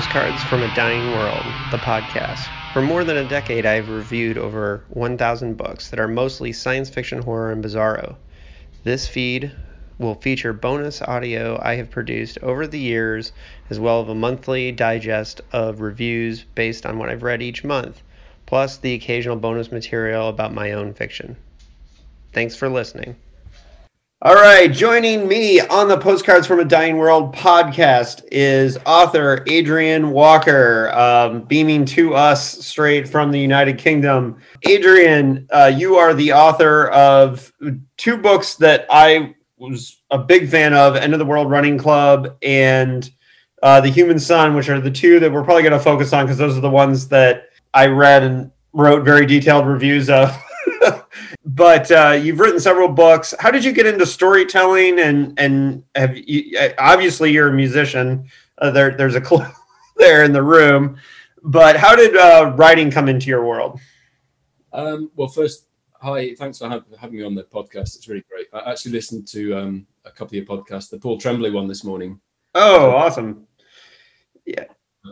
Postcards from a Dying World, the podcast. For more than a decade, I've reviewed over 1,000 books that are mostly science fiction, horror, and bizarro. This feed will feature bonus audio I have produced over the years, as well as a monthly digest of reviews based on what I've read each month, plus the occasional bonus material about my own fiction. Thanks for listening. All right, joining me on the Postcards from a Dying World podcast is author Adrian Walker, um, beaming to us straight from the United Kingdom. Adrian, uh, you are the author of two books that I was a big fan of End of the World Running Club and uh, The Human Sun, which are the two that we're probably going to focus on because those are the ones that I read and wrote very detailed reviews of. but uh, you've written several books. How did you get into storytelling? And and have you, obviously you're a musician. Uh, there, there's a clue there in the room. But how did uh, writing come into your world? Um, well, first, hi. Thanks for having me on the podcast. It's really great. I actually listened to um, a couple of your podcasts, the Paul Tremblay one this morning. Oh, awesome! Yeah,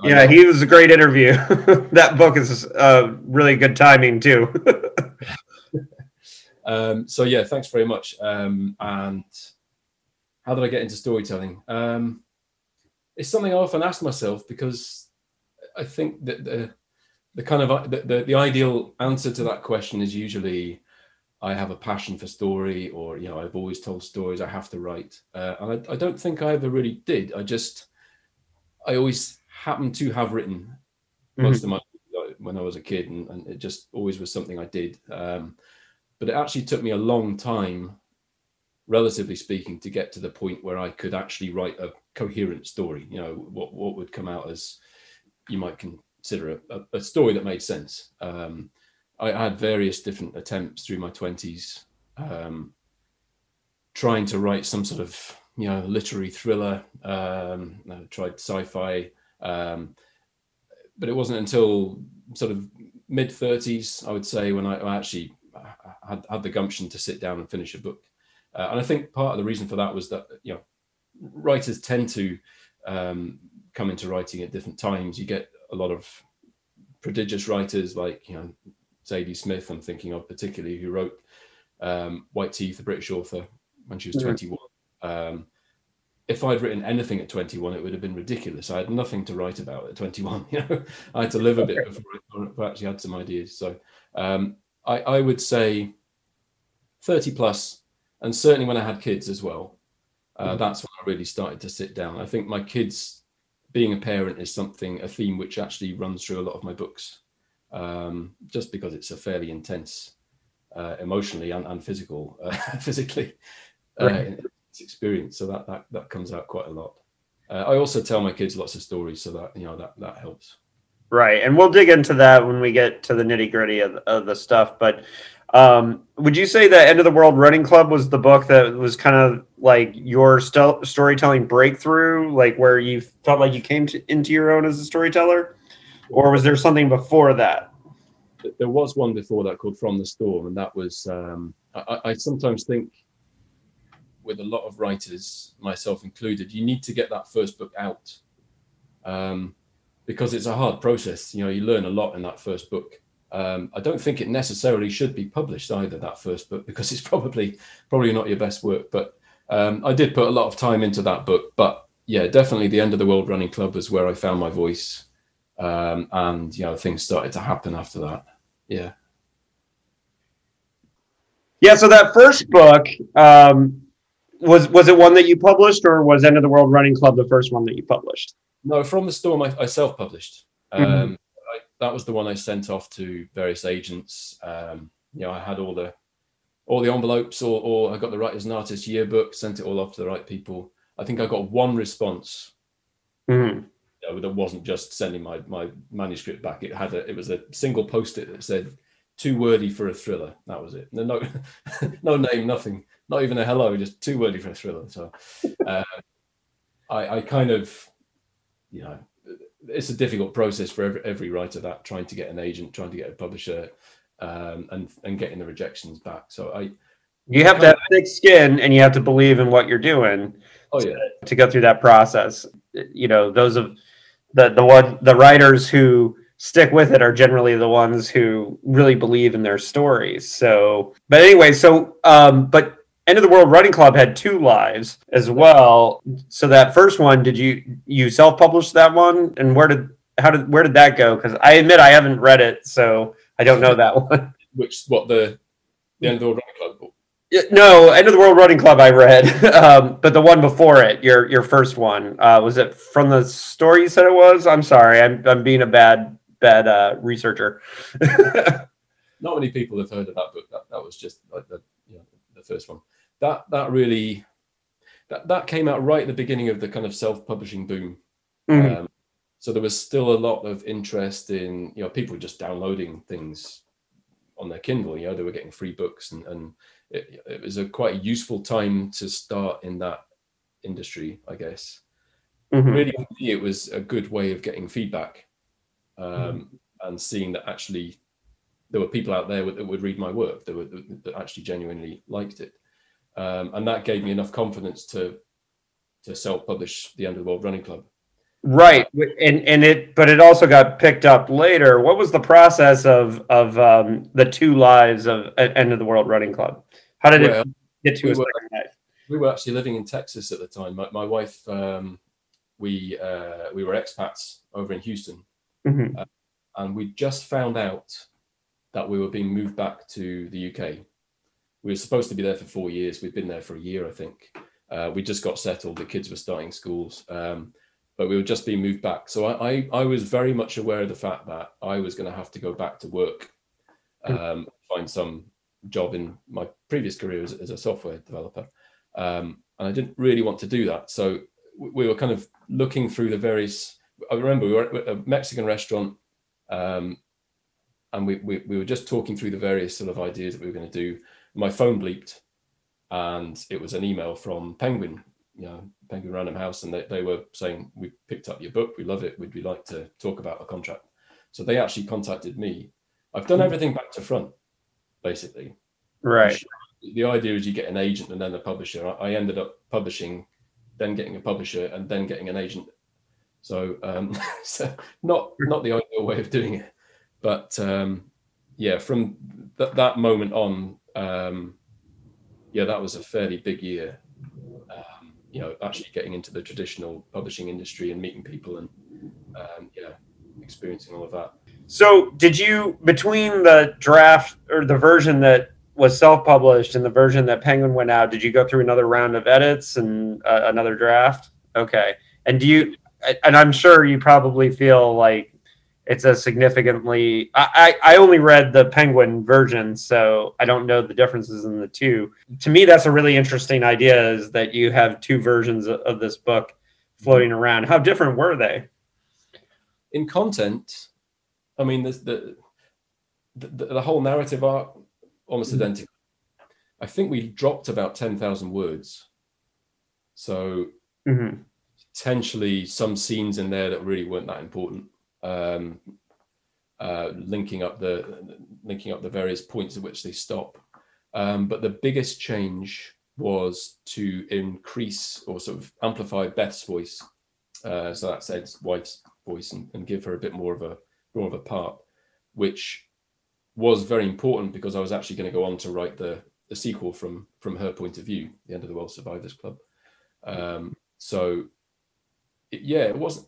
yeah, he was a great interview. that book is uh, really good timing too. Um, so yeah, thanks very much. Um, and how did I get into storytelling? Um, it's something I often ask myself because I think that the the kind of the, the, the ideal answer to that question is usually I have a passion for story, or you know, I've always told stories. I have to write, uh, and I, I, don't think I ever really did. I just, I always happened to have written mm-hmm. most of my when I was a kid, and, and, it just always was something I did. Um, but it actually took me a long time, relatively speaking, to get to the point where I could actually write a coherent story. You know, what what would come out as you might consider a, a story that made sense. Um, I had various different attempts through my twenties, um, trying to write some sort of you know literary thriller. Um, I tried sci-fi, um, but it wasn't until sort of mid thirties, I would say, when I, I actually had, had the gumption to sit down and finish a book. Uh, and I think part of the reason for that was that you know writers tend to um, come into writing at different times. You get a lot of prodigious writers like you know Zadie Smith. I'm thinking of particularly who wrote um, White Teeth, a British author, when she was mm-hmm. 21. Um, if I'd written anything at 21, it would have been ridiculous. I had nothing to write about at 21. You know, I had to live a bit before I actually had some ideas. So um, I, I would say 30 plus, and certainly when I had kids as well, uh, mm-hmm. that's when I really started to sit down. I think my kids, being a parent, is something, a theme which actually runs through a lot of my books, um, just because it's a fairly intense, uh, emotionally and, and physical, uh, physically, uh, right. experience. So that, that that comes out quite a lot. Uh, I also tell my kids lots of stories, so that you know that that helps. Right, and we'll dig into that when we get to the nitty gritty of, of the stuff. But um, would you say that End of the World Running Club was the book that was kind of like your st- storytelling breakthrough, like where you felt like you came to, into your own as a storyteller, or was there something before that? There was one before that called From the Storm, and that was um, I, I sometimes think with a lot of writers, myself included, you need to get that first book out. Um, because it's a hard process. You know, you learn a lot in that first book. Um, I don't think it necessarily should be published either that first book because it's probably probably not your best work. But um, I did put a lot of time into that book. But yeah, definitely the end of the World Running Club was where I found my voice, um, and you know things started to happen after that. Yeah. Yeah. So that first book um, was was it one that you published, or was End of the World Running Club the first one that you published? No, from the storm, I, I self-published. Mm-hmm. Um, mm-hmm. I, that was the one I sent off to various agents. Um, you know, I had all the all the envelopes, or, or I got the writers and artists yearbook, sent it all off to the right people. I think I got one response. Mm-hmm. You know, that wasn't just sending my my manuscript back. It had a it was a single post-it that said too wordy for a thriller. That was it. No, no, no name, nothing, not even a hello, just too wordy for a thriller. So, uh, I, I kind of you know, it's a difficult process for every, every writer that trying to get an agent, trying to get a publisher, um, and and getting the rejections back. So I, you have to have thick skin, and you have to believe in what you're doing. Oh yeah, to, to go through that process. You know, those of the the one the writers who stick with it are generally the ones who really believe in their stories. So, but anyway, so um, but End of the World Running Club had two lives as well. So that first one, did you you self publish that one, and where did how did where did that go? Because I admit I haven't read it, so I don't know that one. Which what the the End of the World Running Club? No, End of the World Running Club I read, um, but the one before it, your your first one, uh, was it from the story you said it was? I'm sorry, I'm I'm being a bad bad uh, researcher. Not many people have heard of that book. That, that was just like the you know, the first one. That that really that that came out right at the beginning of the kind of self publishing boom. Mm-hmm. Um, so there was still a lot of interest in you know people just downloading things on their Kindle. You know they were getting free books and and it, it was a quite useful time to start in that industry, I guess. Mm-hmm. Really, it was a good way of getting feedback um, mm-hmm. and seeing that actually there were people out there that would read my work that, were, that actually genuinely liked it, um, and that gave me enough confidence to to self-publish the End of the World Running Club. Right, and and it, but it also got picked up later. What was the process of of um, the two lives of End of the World Running Club? How did well, it get to we a were, second life? We were actually living in Texas at the time. My, my wife, um, we uh, we were expats over in Houston, mm-hmm. uh, and we just found out that we were being moved back to the UK. We were supposed to be there for four years. We've been there for a year, I think. Uh, we just got settled. The kids were starting schools, um, but we were just being moved back. So I, I, I, was very much aware of the fact that I was going to have to go back to work, hmm. um, find some job in my previous career as, as a software developer. Um, and I didn't really want to do that. So we were kind of looking through the various. I remember we were at a Mexican restaurant, um, and we, we, we were just talking through the various sort of ideas that we were going to do. My phone bleeped, and it was an email from Penguin, you know, Penguin Random House, and they, they were saying we picked up your book, we love it, would we like to talk about a contract? So they actually contacted me. I've done everything back to front basically. Right. The idea is you get an agent and then a publisher. I ended up publishing, then getting a publisher, and then getting an agent. So, um, so not not the ideal way of doing it, but um, yeah, from th- that moment on, um, yeah, that was a fairly big year. Um, you know, actually getting into the traditional publishing industry and meeting people and um, yeah, experiencing all of that. So, did you between the draft or the version that was self-published and the version that Penguin went out, did you go through another round of edits and uh, another draft? Okay. And do you? And I'm sure you probably feel like it's a significantly. I I only read the Penguin version, so I don't know the differences in the two. To me, that's a really interesting idea. Is that you have two versions of this book floating around? How different were they? In content, I mean, the, the, the, the whole narrative arc almost mm-hmm. identical. I think we dropped about 10,000 words. So mm-hmm. potentially some scenes in there that really weren't that important. Um, uh, linking up the linking up the various points at which they stop. Um, but the biggest change was to increase or sort of amplify Beth's voice. Uh, so that's Ed's wife's voice and, and, give her a bit more of a more of a part, which was very important because I was actually going to go on to write the the sequel from from her point of view, the End of the World Survivors Club. Um, so, it, yeah, it wasn't.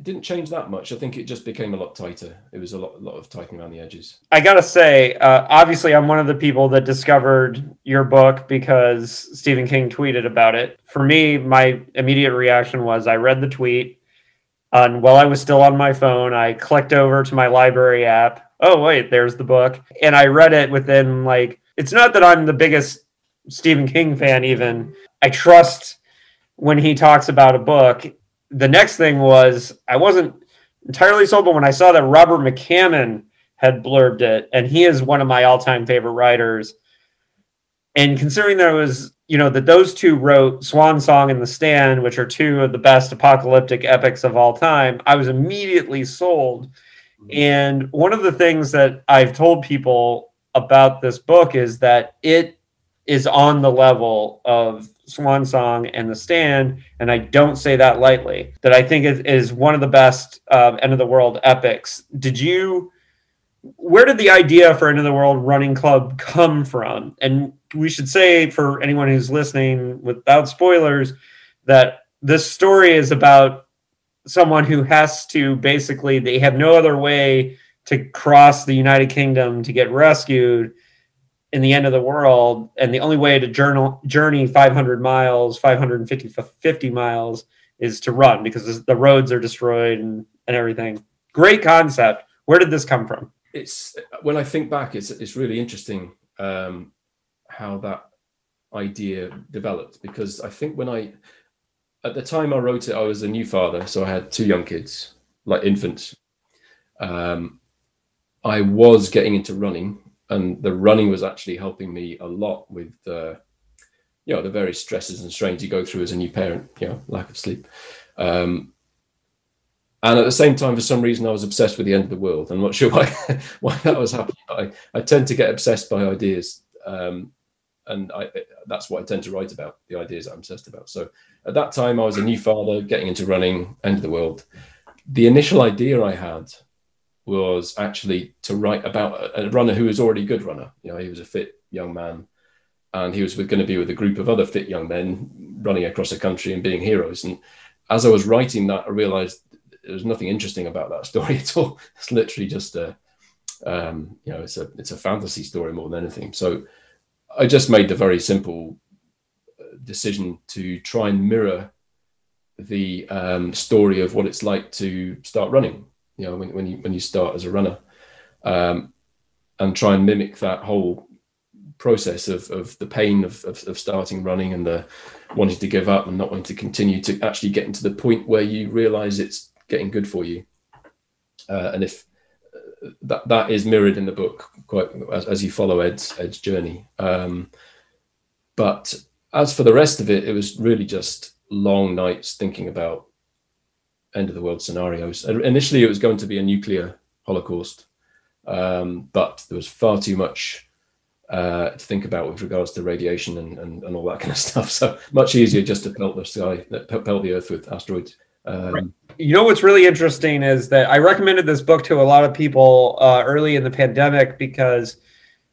It didn't change that much. I think it just became a lot tighter. It was a lot, lot of tightening around the edges. I gotta say, uh, obviously, I'm one of the people that discovered your book because Stephen King tweeted about it. For me, my immediate reaction was I read the tweet. And while I was still on my phone, I clicked over to my library app. Oh, wait, there's the book. And I read it within like, it's not that I'm the biggest Stephen King fan, even. I trust when he talks about a book. The next thing was, I wasn't entirely sold, but when I saw that Robert McCammon had blurbed it, and he is one of my all time favorite writers. And considering there was you know that those two wrote Swan Song and The Stand, which are two of the best apocalyptic epics of all time, I was immediately sold. And one of the things that I've told people about this book is that it is on the level of Swan Song and The Stand, and I don't say that lightly, that I think is, one of the best uh, end of the world epics. Did you? Where did the idea for End of the World Running Club come from? And we should say for anyone who's listening, without spoilers, that this story is about someone who has to basically they have no other way to cross the United Kingdom to get rescued in the end of the world, and the only way to journal, journey 500 miles, 550 50 miles is to run because the roads are destroyed and, and everything. Great concept. Where did this come from? It's when I think back, it's it's really interesting um, how that idea developed because I think when I at the time I wrote it, I was a new father, so I had two young kids, like infants. Um, I was getting into running, and the running was actually helping me a lot with uh, you know the various stresses and strains you go through as a new parent you know lack of sleep. Um, and at the same time for some reason i was obsessed with the end of the world. I'm not sure why why that was happening. I, I tend to get obsessed by ideas um, and I, that's what i tend to write about the ideas i'm obsessed about. So at that time i was a new father getting into running end of the world. The initial idea i had was actually to write about a, runner who was already a good runner. You know, he was a fit young man, and he was going to be with a group of other fit young men running across the country and being heroes. And as I was writing that, I realized there was nothing interesting about that story at all. It's literally just a, um, you know, it's a it's a fantasy story more than anything. So I just made the very simple uh, decision to try and mirror the um, story of what it's like to start running you know when, when you when you start as a runner um, and try and mimic that whole process of, of the pain of, of, of, starting running and the wanting to give up and not wanting to continue to actually getting to the point where you realize it's getting good for you. Uh, and if uh, that that is mirrored in the book quite as, as you follow ed's ed's journey. Um, but as for the rest of it it was really just long nights thinking about end of the world scenarios. Initially, it was going to be a nuclear holocaust, um, but there was far too much uh, to think about with regards to radiation and, and, and, all that kind of stuff. So much easier just to pelt the sky, pelt the Earth with asteroids. Um, right. You know what's really interesting is that I recommended this book to a lot of people uh, early in the pandemic because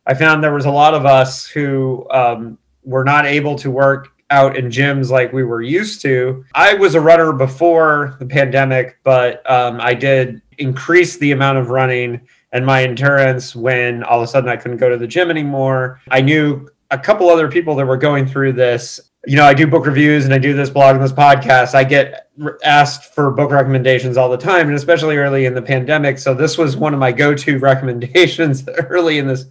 I found there was a lot of us who um, were not able to work out in gyms like we were used to. I was a runner before the pandemic, but um, I did increase the amount of running and my endurance when all of a sudden I couldn't go to the gym anymore. I knew a couple other people that were going through this. You know, I do book reviews and I do this blog and this podcast. I get asked for book recommendations all the time, and especially early in the pandemic. So, this was one of my go to recommendations early in this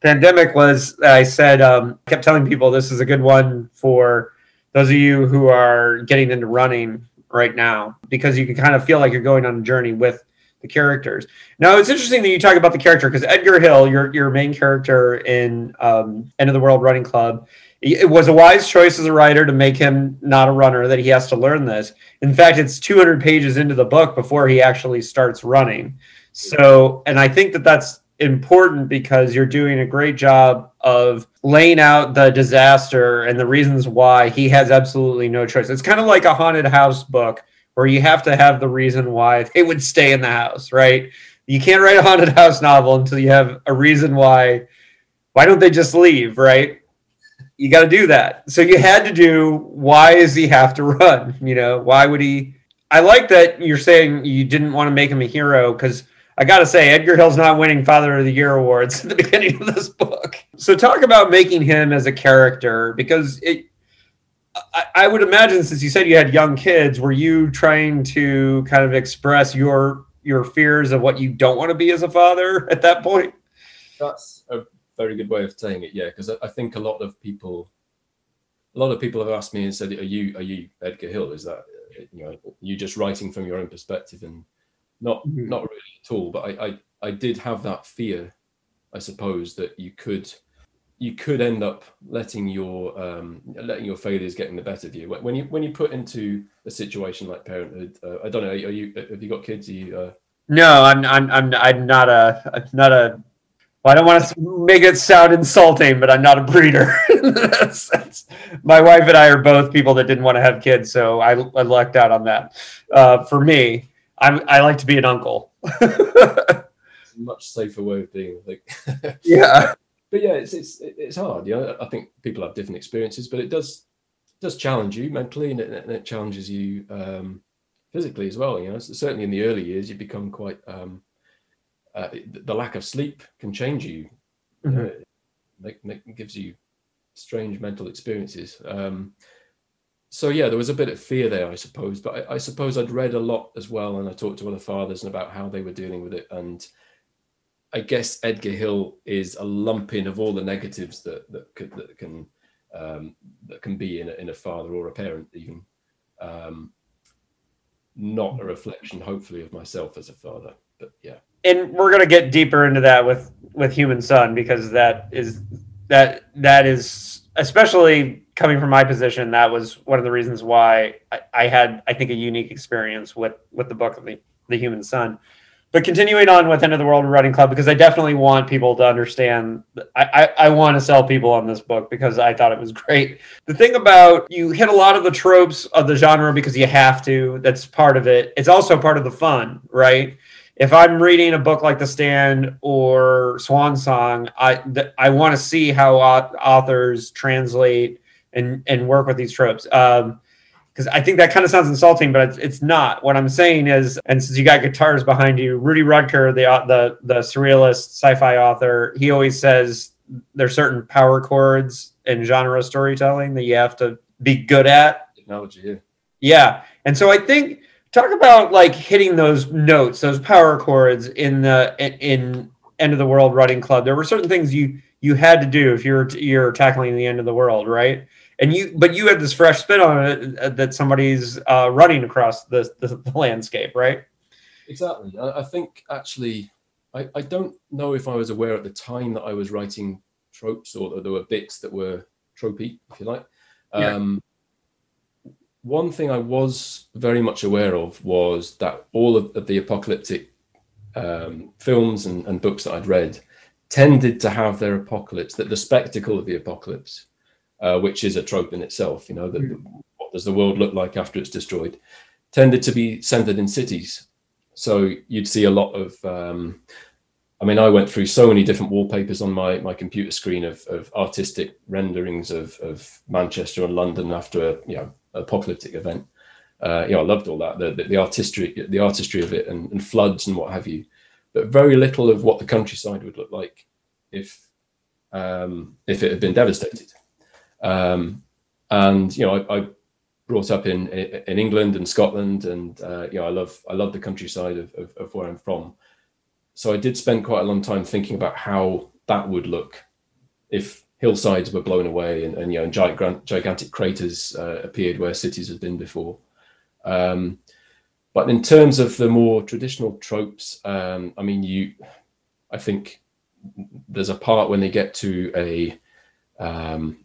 pandemic was I said, um, kept telling people this is a good one for those of you who are getting into running right now because you can kind of feel like you're going on a journey with the characters. Now it's interesting that you talk about the character because Edgar Hill, your your main character in um, End of the World Running Club, it was a wise choice as a writer to make him not a runner that he has to learn this. In fact, it's 200 pages into the book before he actually starts running. So, and I think that that's important because you're doing a great job of laying out the disaster and the reasons why he has absolutely no choice. It's kind of like a haunted house book where you have to have the reason why they would stay in the house, right? You can't write a haunted house novel until you have a reason why. Why don't they just leave, right? You got to do that. So you had to do why does he have to run? You know, why would he? I like that you're saying you didn't want to make him a hero because I got to say, Edgar Hill's not winning Father of the Year awards at the beginning of this book. So, talk about making him as a character because it. I, I would imagine, since you said you had young kids, were you trying to kind of express your your fears of what you don't want to be as a father at that point? That's a very good way of saying it. Yeah, because I think a lot of people, a lot of people have asked me and said, "Are you are you Edgar Hill? Is that you know you just writing from your own perspective and not mm-hmm. not really at all. But I, I I did have that fear, I suppose, that you could you could end up letting your um, letting your failures getting the better of you when you when you put into a situation like parenthood. Uh, I don't know. Are you have you got kids? Are you? Uh... No, I'm I'm I'm I'm not a not a Well, I don't want to make it sound insulting, but I'm not a breeder. that's, that's, my wife and I are both people that didn't want to have kids, so I, I lucked out on that. Uh, for me, I'm, I like to be an uncle. it's a much safer way of being. Like, yeah, but yeah, it's it's it's hard. You know, I think people have different experiences, but it does does challenge you mentally, and it, and it challenges you um, physically as well. You know, so certainly in the early years, you become quite um, uh, the lack of sleep can change you. Mm-hmm. Uh, make, make, gives you strange mental experiences. Um, so yeah, there was a bit of fear there, I suppose. But I, I, suppose I'd read a lot as well, and I talked to other fathers and about how they were dealing with it. And I guess Edgar Hill is a lumping of all the negatives that that, could, that can um, that can be in a, in a father or a parent, even. Um, not a reflection, hopefully, of myself as a father. But yeah and we're gonna get deeper into that with with Human Sun because that is that that is especially coming from my position. That was one of the reasons why I, I had I think a unique experience with with the book of the the Human Sun. But continuing on with End of the World Running Club because I definitely want people to understand. I, I, I want to sell people on this book because I thought it was great. The thing about you hit a lot of the tropes of the genre because you have to. That's part of it. It's also part of the fun, right? if I'm reading a book like The Stand or Swan Song, I th- I want to see how authors translate and and work with these tropes. Um, because I think that kind of sounds insulting, but it's, it's, not. What I'm saying is, and since you got guitars behind you, Rudy Rucker, the the the surrealist sci-fi author, he always says there's certain power chords in genre storytelling that you have to be good at. Technology, yeah. Yeah, and so I think talk about like hitting those notes those power chords in the in end of the world running club there were certain things you you had to do if you're you're tackling the end of the world right and you but you had this fresh spin on it uh, that somebody's uh, running across the, the, the landscape right? Exactly. I, I, think actually I, I don't know if i was aware at the time that i was writing tropes or that there were bits that were tropey if you like. Um, one thing I was very much aware of was that all of, of the apocalyptic um, films and, and, books that I'd read tended to have their apocalypse, that the spectacle of the apocalypse, uh, which is a trope in itself, you know, that mm. what does the world look like after it's destroyed, tended to be centered in cities. So you'd see a lot of, um, I mean, I went through so many different wallpapers on my, my computer screen of, of artistic renderings of, of Manchester and London after a, you know, apocalyptic event. Uh, you know, I loved all that, the, the, the artistry, the artistry of it, and, and, floods and what have you. But very little of what the countryside would look like if um, if it had been devastated. Um, and you know, I, I, brought up in in England and Scotland, and uh, you know, I love I love the countryside of, of, of where I'm from. So I did spend quite a long time thinking about how that would look if hillsides were blown away and, and you know gigantic, gigantic craters uh, appeared where cities had been before. Um, but in terms of the more traditional tropes, um, I mean, you, I think there's a part when they get to a um,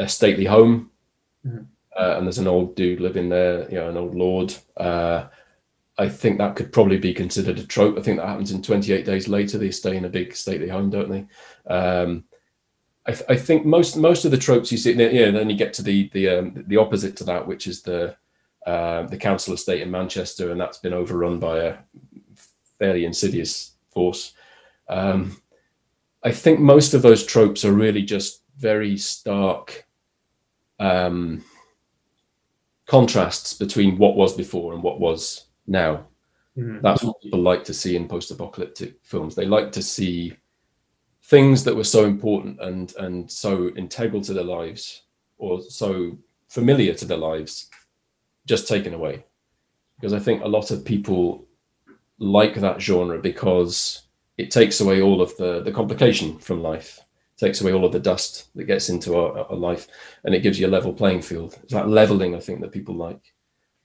a stately home, mm-hmm. uh, and there's an old dude living there, you know, an old lord. Uh, I think that could probably be considered a trope. I think that happens in 28 Days Later. They stay in a big stately home, don't they? Um, I, th- I, think most most of the tropes you see, know, then you get to the the um, the opposite to that, which is the uh, the council estate in Manchester, and that's been overrun by a fairly insidious force. Um, I think most of those tropes are really just very stark um, contrasts between what was before and what was now. Mm-hmm. That's what people like to see in post-apocalyptic films. They like to see things that were so important and and so integral to their lives or so familiar to their lives just taken away because i think a lot of people like that genre because it takes away all of the the complication from life takes away all of the dust that gets into our, our life and it gives you a level playing field it's that leveling i think that people like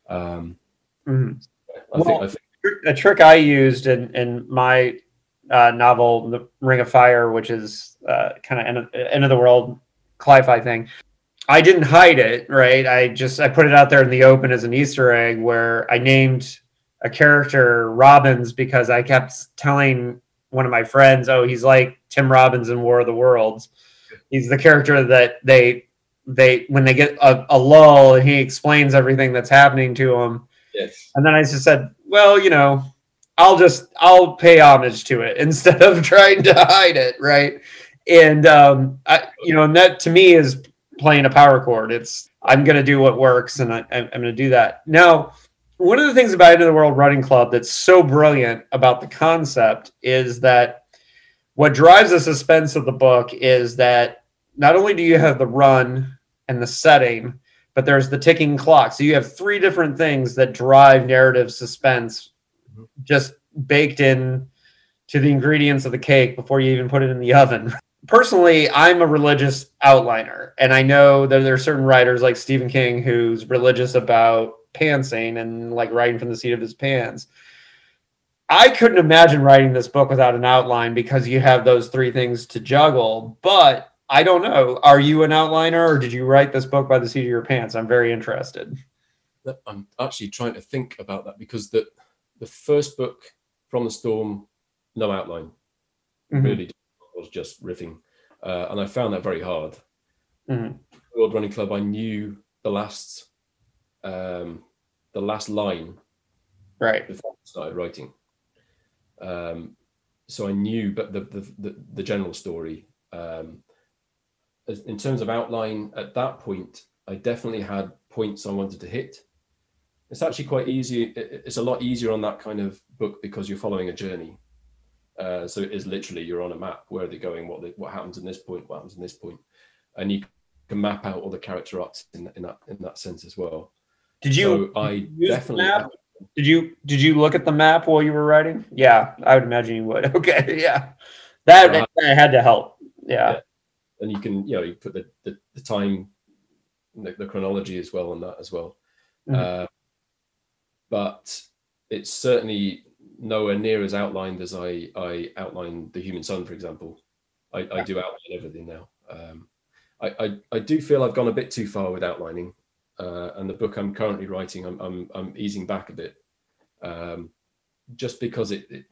um mm-hmm. I, well, think, I think a trick i used in in my uh, novel, The Ring of Fire, which is uh, kind of end of, end of the world cli-fi thing. I didn't hide it, right? I just I put it out there in the open as an Easter egg where I named a character Robbins because I kept telling one of my friends, oh, he's like Tim Robbins in War of the Worlds. He's the character that they they when they get a, a lull and he explains everything that's happening to him. Yes. And then I just said, well, you know, I'll just I'll pay homage to it instead of trying to hide it, right? And um, I, you know, and that to me is playing a power chord. It's I'm going to do what works, and I, I'm going to do that. Now, one of the things about Into the World Running Club that's so brilliant about the concept is that what drives the suspense of the book is that not only do you have the run and the setting, but there's the ticking clock. So you have three different things that drive narrative suspense mm-hmm. just baked in to the ingredients of the cake before you even put it in the oven. Personally, I'm a religious outliner, and I know that there are certain writers like Stephen King who's religious about pantsing and like writing from the seat of his pants. I couldn't imagine writing this book without an outline because you have those three things to juggle. But I don't know. Are you an outliner or did you write this book by the seat of your pants? I'm very interested. I'm actually trying to think about that because the the first book from the storm, no outline, Mhm. really was just riffing, uh, and I found that very hard. Mhm. World Running Club, I knew the last um, the last line Right. before I started writing. Um, so I knew, but the the, the, the general story. Um, in terms of outline, at that point, I definitely had points I wanted to hit. It's actually quite easy. it- it- It's a lot easier on that kind of book because you're following a journey. Uh, so it is literally you're on a map. Where are they going? What they, what happens in this point? What happens in this point? And you can map out all the character arcs in, in that in that sense as well. Did you so I use the definitely map? Did you did you look at the map while you were writing? Yeah, I would imagine you would. Okay, yeah, that, Uh, that had to help. Yeah, and you can you know you put the the, the time the, the chronology as well on that as well Mhm. uh, but it's certainly nowhere near as outlined as i i outlined the human sun for example i, I do outline everything now um, I, I i do feel i've gone a bit too far with outlining uh, and the book i'm currently writing i'm i'm, I'm easing back a bit um, just because it, it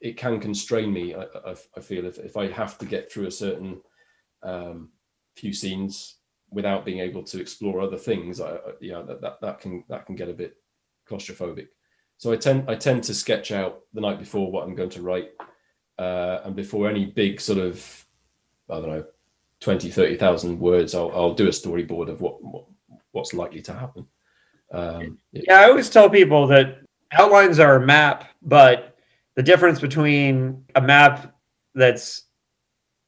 it can constrain me i, I, I feel if, if i have to get through a certain um, few scenes without being able to explore other things, I, I- yeah, that, that that can that can get a bit claustrophobic. So I tend I tend to sketch out the night before what I'm going to write, uh, and before any big sort of I don't know 20, 30,000 words, I'll I'll do a storyboard of what, what what's likely to happen. Um, yeah, yeah. I always tell people that outlines are a map, but the difference between a map that's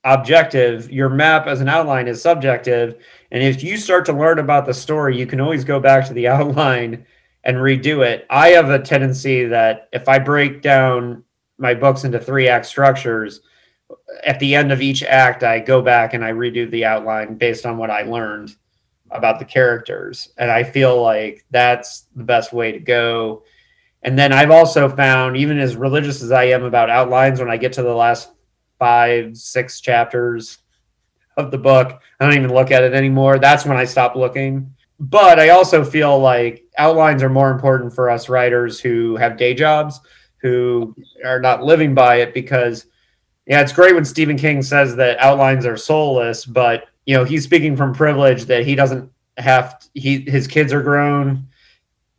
objective, your map as an outline is subjective, and if you start to learn about the story, you can always go back to the outline and redo it. I have a tendency that if I break down my books into three act structures, at the end of each act, I go back and I redo the outline based on what I learned about the characters. And I feel like that's the best way to go. And then I've also found, even as religious as I am about outlines, when I get to the last five, six chapters of the book, I don't even look at it anymore. That's when I stop looking. But I also feel like outlines are more important for us writers who have day jobs, who are not living by it because yeah, it's great when Stephen King says that outlines are soulless, but you know, he's speaking from privilege that he doesn't have he his kids are grown,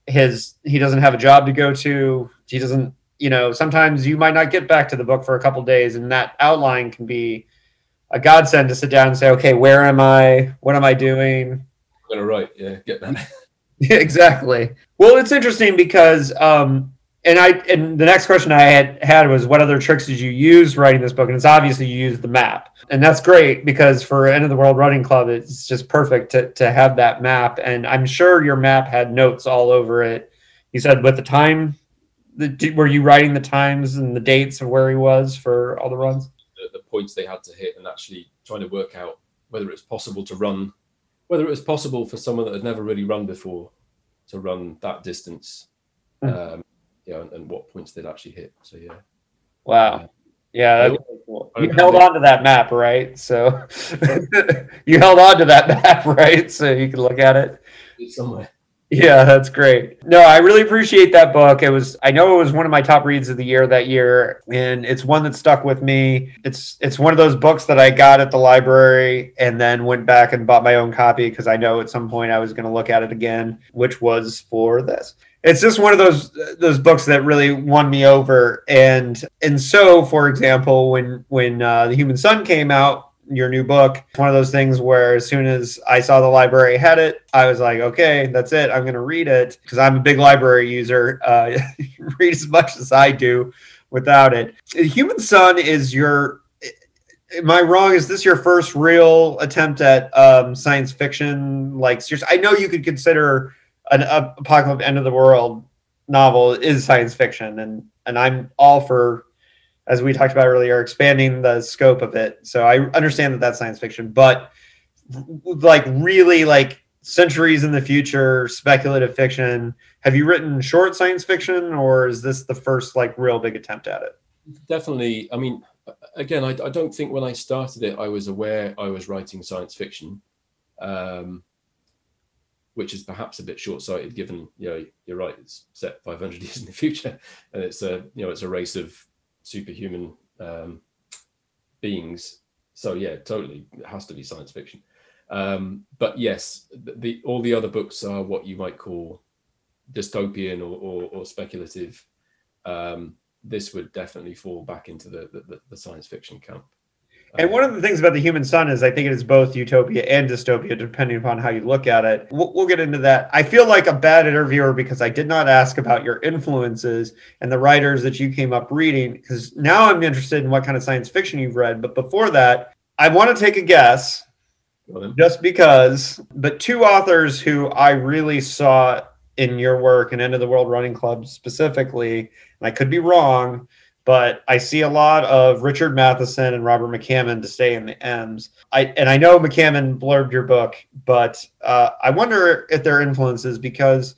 his he doesn't have a job to go to, he doesn't, you know, sometimes you might not get back to the book for a couple days and that outline can be a godsend to sit down and say, okay, where am I? What am I doing? I'm gonna write. Yeah, get that. exactly. Well, it's interesting because, um, and I and the next question I had had was, what other tricks did you use writing this book? And it's obviously you used the map, and that's great because for End of the World Running Club, it's just perfect to to have that map. And I'm sure your map had notes all over it. You said with the time, the, were you writing the times and the dates of where he was for all the runs? the, the points they had to hit and actually trying to work out whether it's possible to run, whether it was possible for someone that had never really run before to run that distance, Mm. um, yeah, and, and what points they'd actually hit. So yeah, Wow. Yeah, I- that's really cool. You held on to that map, right? So you held on to that map, right? So you could look at it. somewhere. Yeah, that's great. No, I really appreciate that book. It was I know it was one of my top reads of the year that year and it's one that stuck with me. It's it's one of those books that I got at the library and then went back and bought my own copy because I know at some point I was going to look at it again, which was for this. It's just one of those those books that really won me over and and so for example, when when uh, The Human Sun came out, your new book. One of those things where as soon as I saw the library had it, I was like, okay, that's it. I'm going to read it because I'm a big library user. Uh, read as much as I do without it. Human Sun is your. Am I wrong? Is this your first real attempt at um, science fiction? Like, I know you could consider an apocalypse end of the world novel is science fiction, and and I'm all for as we talked about earlier, expanding the scope of it. So I understand that that's science fiction, but like really like centuries in the future, speculative fiction. Have you written short science fiction, or is this the first like real big attempt at it? Definitely. I mean, again, I, I don't think when I started it, I was aware I was writing science fiction. Um, which is perhaps a bit short-sighted given you know you're right it's set 500 years in the future and it's a you know it's a race of superhuman um, beings. So yeah, totally, it has to be science fiction. Um, but yes, the, the, all the other books are what you might call dystopian or, or, or speculative. Um, this would definitely fall back into the, the, the science fiction camp. And one of the things about the human sun is I think it is both utopia and dystopia, depending upon how you look at it. We'll, we'll, get into that. I feel like a bad interviewer because I did not ask about your influences and the writers that you came up reading, because now I'm interested in what kind of science fiction you've read. But before that, I want to take a guess just because, but two authors who I really saw in your work and End of the World Running Club specifically, and I could be wrong, but I see a lot of Richard Matheson and Robert McCammon to stay in the M's. I and I know McCammon blurbed your book, but uh, I wonder if their influences because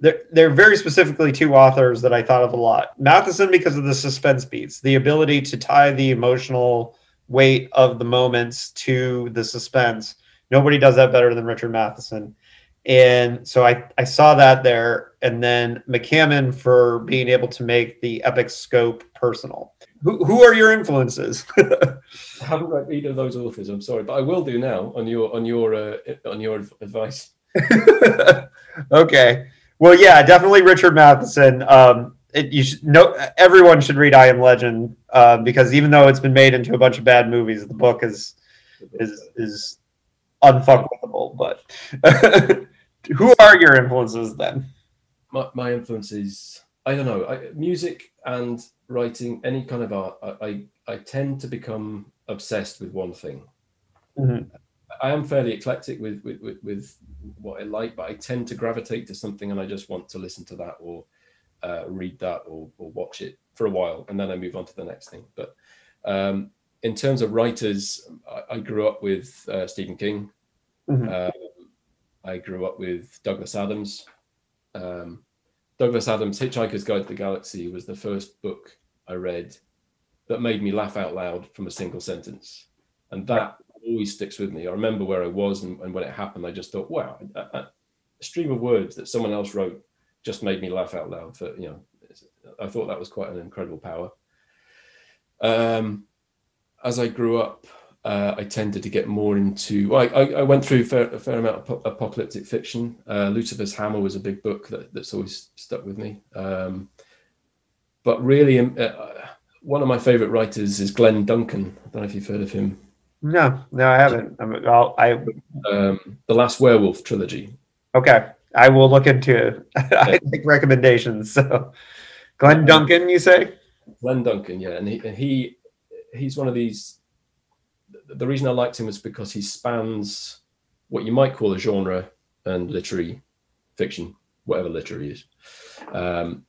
they're, they're very specifically two authors that I thought of a lot. Matheson because of the suspense beats, the ability to tie the emotional weight of the moments to the suspense. Nobody does that better than Richard Matheson. And so I, I saw that there. And then McCammon for being able to make the epic scope personal. Who, who are your influences? I haven't read either of those authors. I'm sorry, but I will do now on your on your uh, on your advice. okay. Well, yeah, definitely Richard Matheson. Um, it, you should know everyone should read I Am Legend uh, because even though it's been made into a bunch of bad movies, the book is is is unfuckable. But who are your influences then? My, my influences, I don't know, I, music and writing, any kind of art. I, I, I tend to become obsessed with one thing. Mm-hmm. I am fairly eclectic with, with, with, with, what I like, but I tend to gravitate to something and I just want to listen to that or uh, read that or, or watch it for a while and then I move on to the next thing. But um, in terms of writers, I, I grew up with uh, Stephen King. Mm-hmm. Uh, I grew up with Douglas Adams. Um, Douglas Adams' Hitchhiker's Guide to the Galaxy was the first book I read that made me laugh out loud from a single sentence. And that always sticks with me. I remember where I was and, and when it happened, I just thought, wow, a, a, stream of words that someone else wrote just made me laugh out loud. For you know, I thought that was quite an incredible power. Um, as I grew up, uh, I tended to get more into. Well, I, I, went through fair, a fair amount of apocalyptic fiction. Uh, Lucifer's Hammer was a big book that, that's always stuck with me. Um, but really, um, uh, one of my favorite writers is Glen Duncan. I don't know if you've heard of him. No, no, I haven't. I'm, I'll, I um, the Last Werewolf trilogy. Okay, I will look into. I take recommendations. So, Glen Duncan, you say? Glen Duncan, yeah, and he, and he he's one of these the reason I liked him was because he spans what you might call a genre and literary fiction, whatever literary is. Um,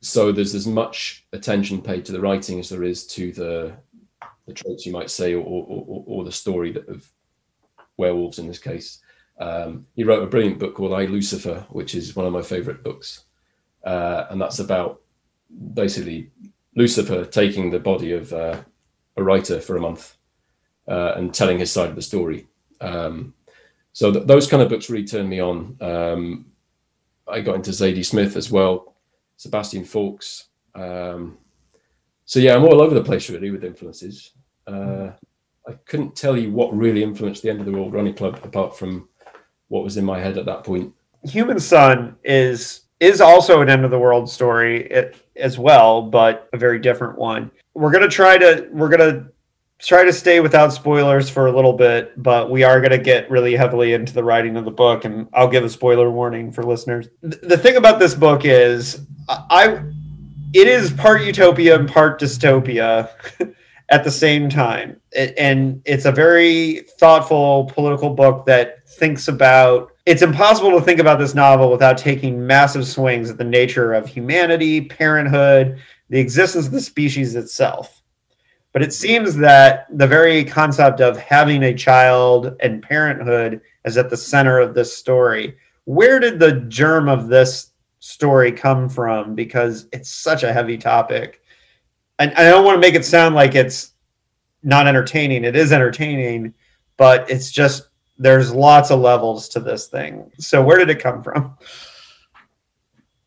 so there's as much attention paid to the writing as there is to the the tropes you might say, or or, or, or the story of werewolves in this case. Um, he wrote a brilliant book called I Lucifer, which is one of my favorite books, uh, and that's about basically Lucifer taking the body of uh, a writer for a month uh, and telling his side of the story. Um, so th- those kind of books really turned me on. Um, I got into Zadie Smith as well, Sebastian Faulks. Um, so yeah, I'm all over the place really with influences. Uh, I couldn't tell you what really influenced the end of the world running club apart from what was in my head at that point. Human Sun is is also an end of the world story as well, but a very different one. We're gonna try to we're gonna try to stay without spoilers for a little bit, but we are gonna get really heavily into the writing of the book, and I'll give a spoiler warning for listeners. The thing about this book is, I it is part utopia and part dystopia. at the same time. and it's a very thoughtful political book that thinks about it's impossible to think about this novel without taking massive swings at the nature of humanity, parenthood, the existence of the species itself. But it seems that the very concept of having a child and parenthood is at the center of this story. Where did the germ of this story come from? Because it's such a heavy topic and I don't want to make it sound like it's not entertaining. It is entertaining, but it's just there's lots of levels to this thing. So where did it come from?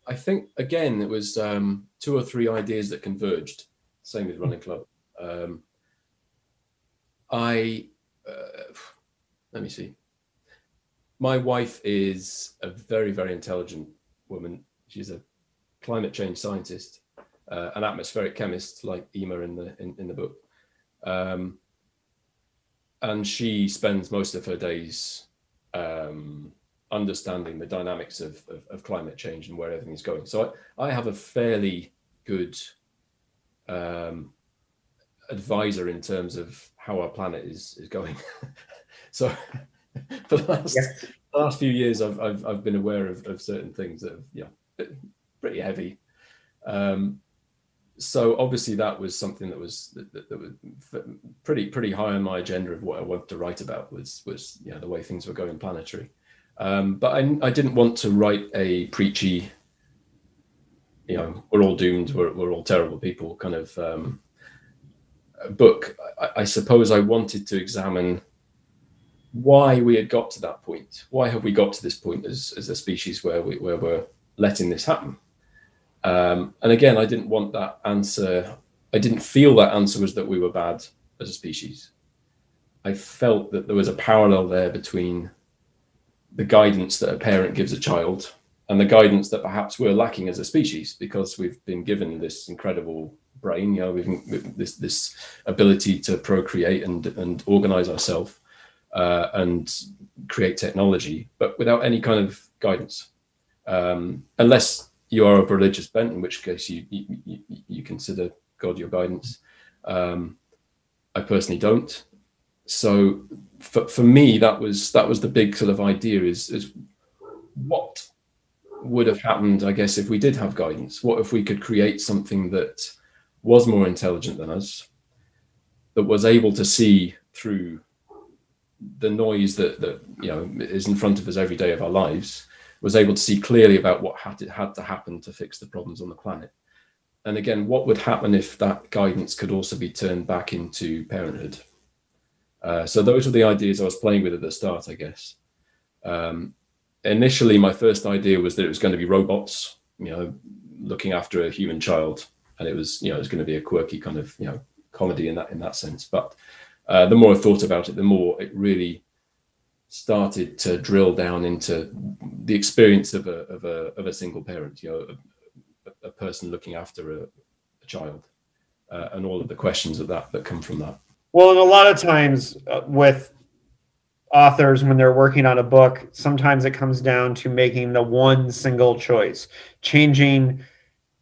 I think again it was um, two or three ideas that converged. Same with Running Club. Um, I uh, let me see. My wife is a very very intelligent woman. She's a climate change scientist, uh, an atmospheric chemist like Ima in the in, in the book. Um, and she spends most of her days um, understanding the dynamics of, of, of, climate change and where everything is going. So I, I have a fairly good um, advisor in terms of how our planet is is going. so for the last, yes. the last few years, I've, I've, I've been aware of, of certain things that have, yeah, pretty heavy. Um, so obviously that was something that was that, that, was pretty pretty high on my agenda of what I wanted to write about was was you know, the way things were going planetary. Um, but I, I didn't want to write a preachy, you know, we're all doomed, we're, we're all terrible people kind of um, book. I, I suppose I wanted to examine why we had got to that point. Why have we got to this point as, as a species where we where we're letting this happen? Um, and again, I didn't want that answer. I didn't feel that answer was that we were bad as a species. I felt that there was a parallel there between the guidance that a parent gives a child and the guidance that perhaps we're lacking as a species because we've been given this incredible brain, you know, we've, this this ability to procreate and and organize ourselves uh, and create technology, but without any kind of guidance, um, unless you are of religious bent, in which case you you, you consider God your guidance. Um, I personally don't. So for, for me, that was that was the big sort of idea is is what would have happened, I guess, if we did have guidance. What if we could create something that was more intelligent than us, that was able to see through the noise that that you know is in front of us every day of our lives was able to see clearly about what had to, had to happen to fix the problems on the planet. And again, what would happen if that guidance could also be turned back into parenthood? Uh, so those were the ideas I was playing with at the start, I guess. Um, initially, my first idea was that it was going to be robots, you know, looking after a human child, and it was, you know, it was going to be a quirky kind of, you know, comedy in that in that sense. But uh, the more I thought about it, the more it really started to drill down into the experience of a of a of a single parent, you know, a, a person looking after a, a child, uh, and all of the questions of that that come from that. Well, and a lot of times uh, with authors when they're working on a book, sometimes it comes down to making the one single choice, changing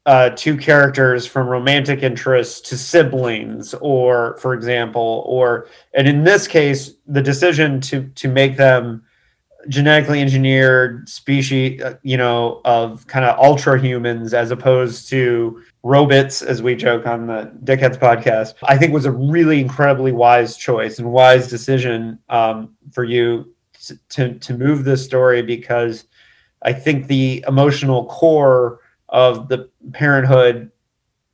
uh, two characters from romantic interests to siblings, or for example, or and in this case, the decision to to make them genetically engineered species, uh, you know, of kind of ultra humans as opposed to robots, as we joke on the Dickheads podcast, I think was a really incredibly wise choice and wise decision um, for you to, to to move this story because I think the emotional core of the parenthood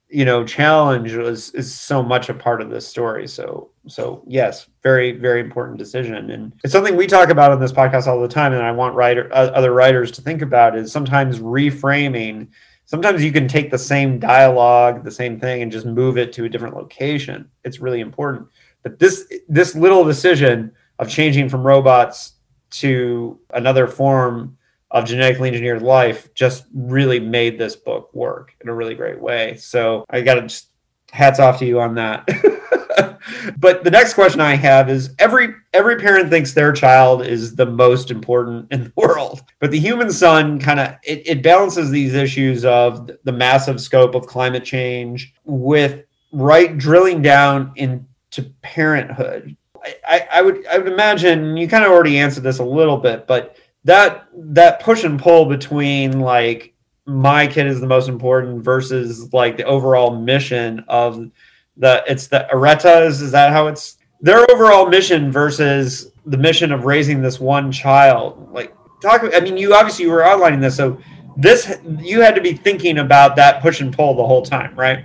you know challenge was is so much a part of this story so So yes, very very important decision, and it's something we talk about on this podcast all the time. And I want writer other writers to think about is sometimes reframing. Sometimes you can take the same dialogue, the same thing, and just move it to a different location. It's really important. But this this little decision of changing from robots to another form of genetically engineered life just really made this book work in a really great way. So I got to just hats off to you on that. but the next question I have is every every parent thinks their child is the most important in the world. But the human son kind of it, it balances these issues of the massive scope of climate change with right drilling down into parenthood. I, I, I would I would imagine you kind of already answered this a little bit, but that that push and pull between like my kid is the most important versus like the overall mission of the it's the Aretas is that how it's their overall mission versus the mission of raising this one child like talk i mean you obviously you were outlining this so this you had to be thinking about that push and pull the whole time right?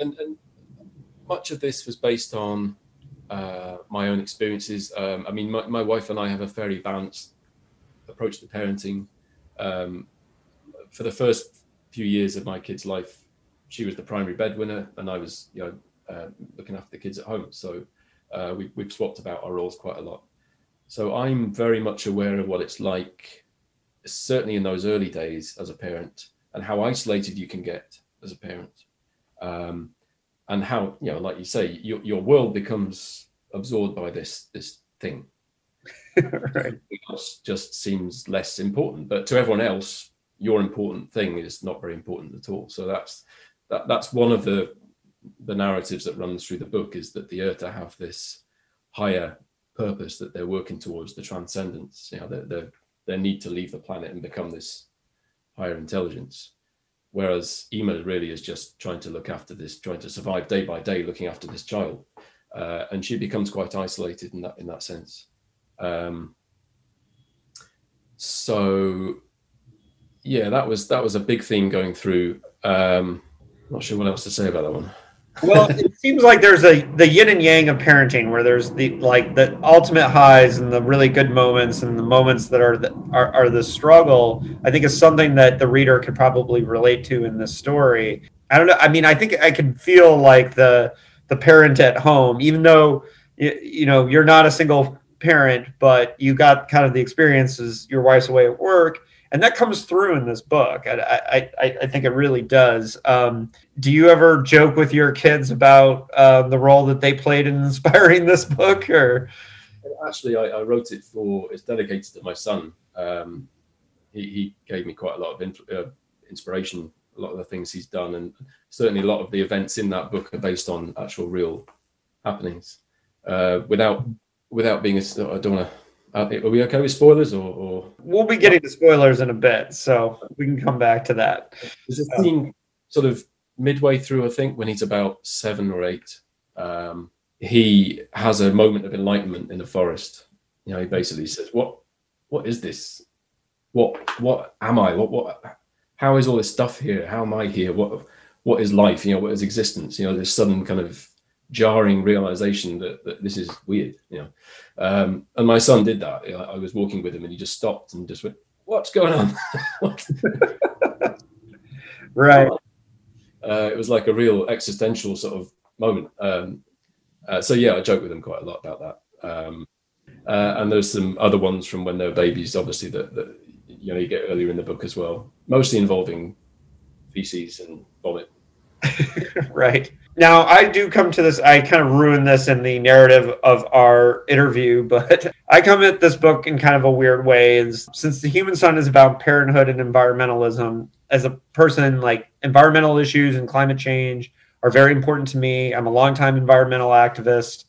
And, and much of this was based on uh, my own experiences. Um, i mean my, my wife and i have a fairly balanced approach to parenting. Um, for the first few years of my kid's life, she was the primary breadwinner, and I was, you know, uh, looking after the kids at home. So uh, we, we've swapped about our roles quite a lot. So I'm very much aware of what it's like, certainly in those early days as a parent, and how isolated you can get as a parent, um, and how, you know, like you say, your your world becomes absorbed by this this thing right. Just seems less important. But to everyone else, your important thing is not very important at all. So that's that that's one of the the narratives that runs through the book is that the Erta have this higher purpose that they're working towards, the transcendence, you know, their, their, their need to leave the planet and become this higher intelligence. Whereas Ima really is just trying to look after this, trying to survive day by day, looking after this child. Uh, and she becomes quite isolated in that in that sense. Um, so yeah, that was that was a big theme going through. Um, not sure what else to say about that one. well, it seems like there's a the yin and yang of parenting, where there's the like the ultimate highs and the really good moments, and the moments that are the, are, are the struggle. I think is something that the reader could probably relate to in this story. I don't know. I mean, I think I can feel like the the parent at home, even though you, you know you're not a single parent, but you got kind of the experiences. Your wife's away at work, and that comes through in this book. I I, I think it really does. Um, do you ever joke with your kids about uh, the role that they played in inspiring this book, or? Actually, I, I wrote it for. It's dedicated to my son. Um, he, he gave me quite a lot of uh, inspiration. A lot of the things he's done, and certainly a lot of the events in that book are based on actual real happenings. Uh, without without being a, I don't want to. Uh, are we okay with spoilers or, or, We'll be getting to spoilers in a bit, so we can come back to that. There's a scene sort of midway through, I think, when he's about seven or eight. Um, he has a moment of enlightenment in the forest. You know, he basically says, "What, what is this? What, what am I? What, what? How is all this stuff here? How am I here? What, what is life? You know, what is existence? You know, this sudden kind of jarring realization that, that this is weird, you know. Um, and my son did that. Know, I was walking with him and he just stopped and just went, What's going on? right. Uh, it was like a real existential sort of moment. Um, uh, so, yeah, I joke with him quite a lot about that. Um, uh, and there's some other ones from when they were babies, obviously, that, that you know you get earlier in the book as well, mostly involving feces and vomit. right. Now, I do come to this, I kind of ruin this in the narrative of our interview, but I come at this book in kind of a weird way. Is since The Human Son is about parenthood and environmentalism, as a person, like environmental issues and climate change are very important to me. I'm a longtime environmental activist.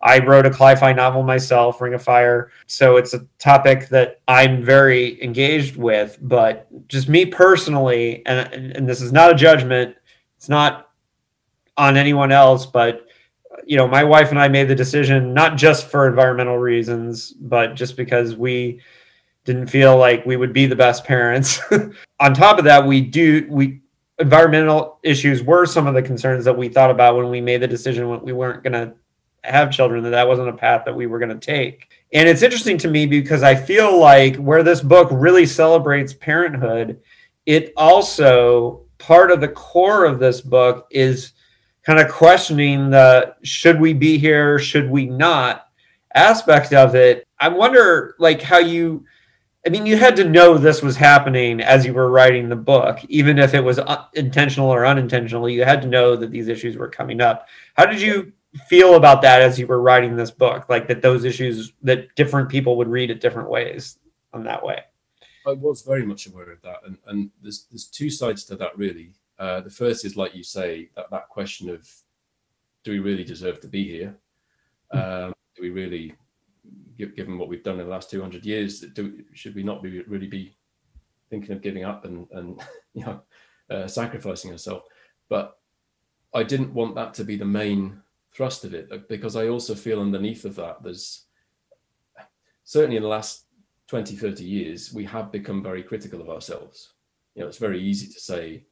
I wrote a cli-fi novel myself, Ring of Fire. So it's a topic that I'm very engaged with. But just me personally, and, and this is not a judgment, it's not on anyone else, but you know, my wife and I made the decision not just for environmental reasons, but just because we didn't feel like we would be the best parents. on top of that, we do we environmental issues were some of the concerns that we thought about when we made the decision when we weren't going to have children that that wasn't a path that we were going to take and it's interesting to me because i feel like where this book really celebrates parenthood it also part of the core of this book is kind of questioning the should we be here should we not aspect of it i wonder like how you I mean, you had to know this was happening as you were writing the book, even if it was intentional or unintentional. You had to know that these issues were coming up. How did you feel about that as you were writing this book? Like that those issues that different people would read it different ways on that way. I was very much aware of that, and and there's there's two sides to that really. Uh, the first is like you say that that question of do we really deserve to be here? Hmm. Um, do we really given what we've done in the last 200 years, do, should we not be really be thinking of giving up and, and you know, uh, sacrificing ourselves? But I didn't want that to be the main thrust of it uh, because I also feel underneath of that, there's certainly in the last 20, 30 years, we have become very critical of ourselves. You know, it's very easy to say,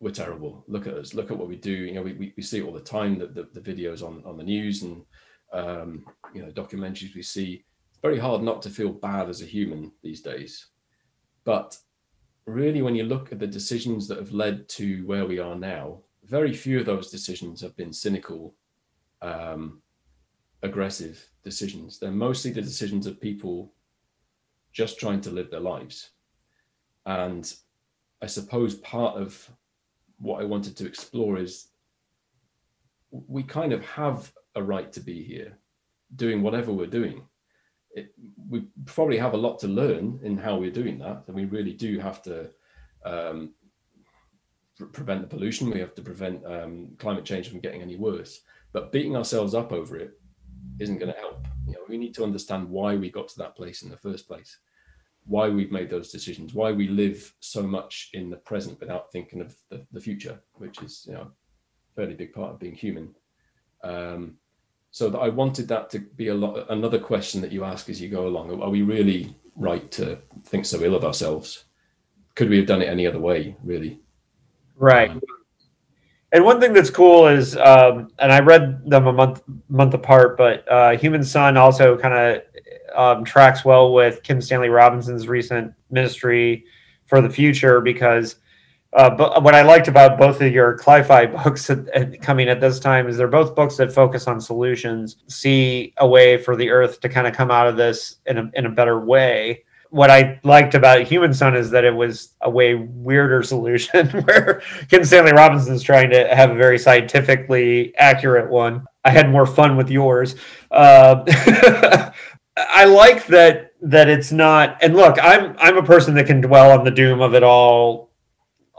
we're terrible. Look at us. Look at what we do. You know, we, we, we see it all the time, that the, the videos on, on the news and um, you know documentaries we see it's very hard not to feel bad as a human these days but really when you look at the decisions that have led to where we are now very few of those decisions have been cynical um, aggressive decisions they're mostly the decisions of people just trying to live their lives and i suppose part of what i wanted to explore is we kind of have a right to be here, doing whatever we're doing. It, we probably have a lot to learn in how we're doing that, and we really do have to um, prevent the pollution. We have to prevent um, climate change from getting any worse. But beating ourselves up over it isn't going to help. You know, we need to understand why we got to that place in the first place, why we've made those decisions, why we live so much in the present without thinking of the, the future, which is you know a fairly big part of being human. Um, so that I wanted that to be a lot another question that you ask as you go along. Are we really right to think so ill of ourselves? Could we have done it any other way, really? Right. Um, and one thing that's cool is, um, and I read them a month month apart, but uh, Human Son also kind of um, tracks well with Kim Stanley Robinson's recent ministry for the future because uh, but what I liked about both of your Cli-Fi books at, at, coming at this time is they're both books that focus on solutions, see a way for the Earth to kind of come out of this in a, in a better way. What I liked about Human Son is that it was a way weirder solution where Kim Stanley Robinson's trying to have a very scientifically accurate one. I had more fun with yours. Uh, I like that that it's not. And look, I'm I'm a person that can dwell on the doom of it all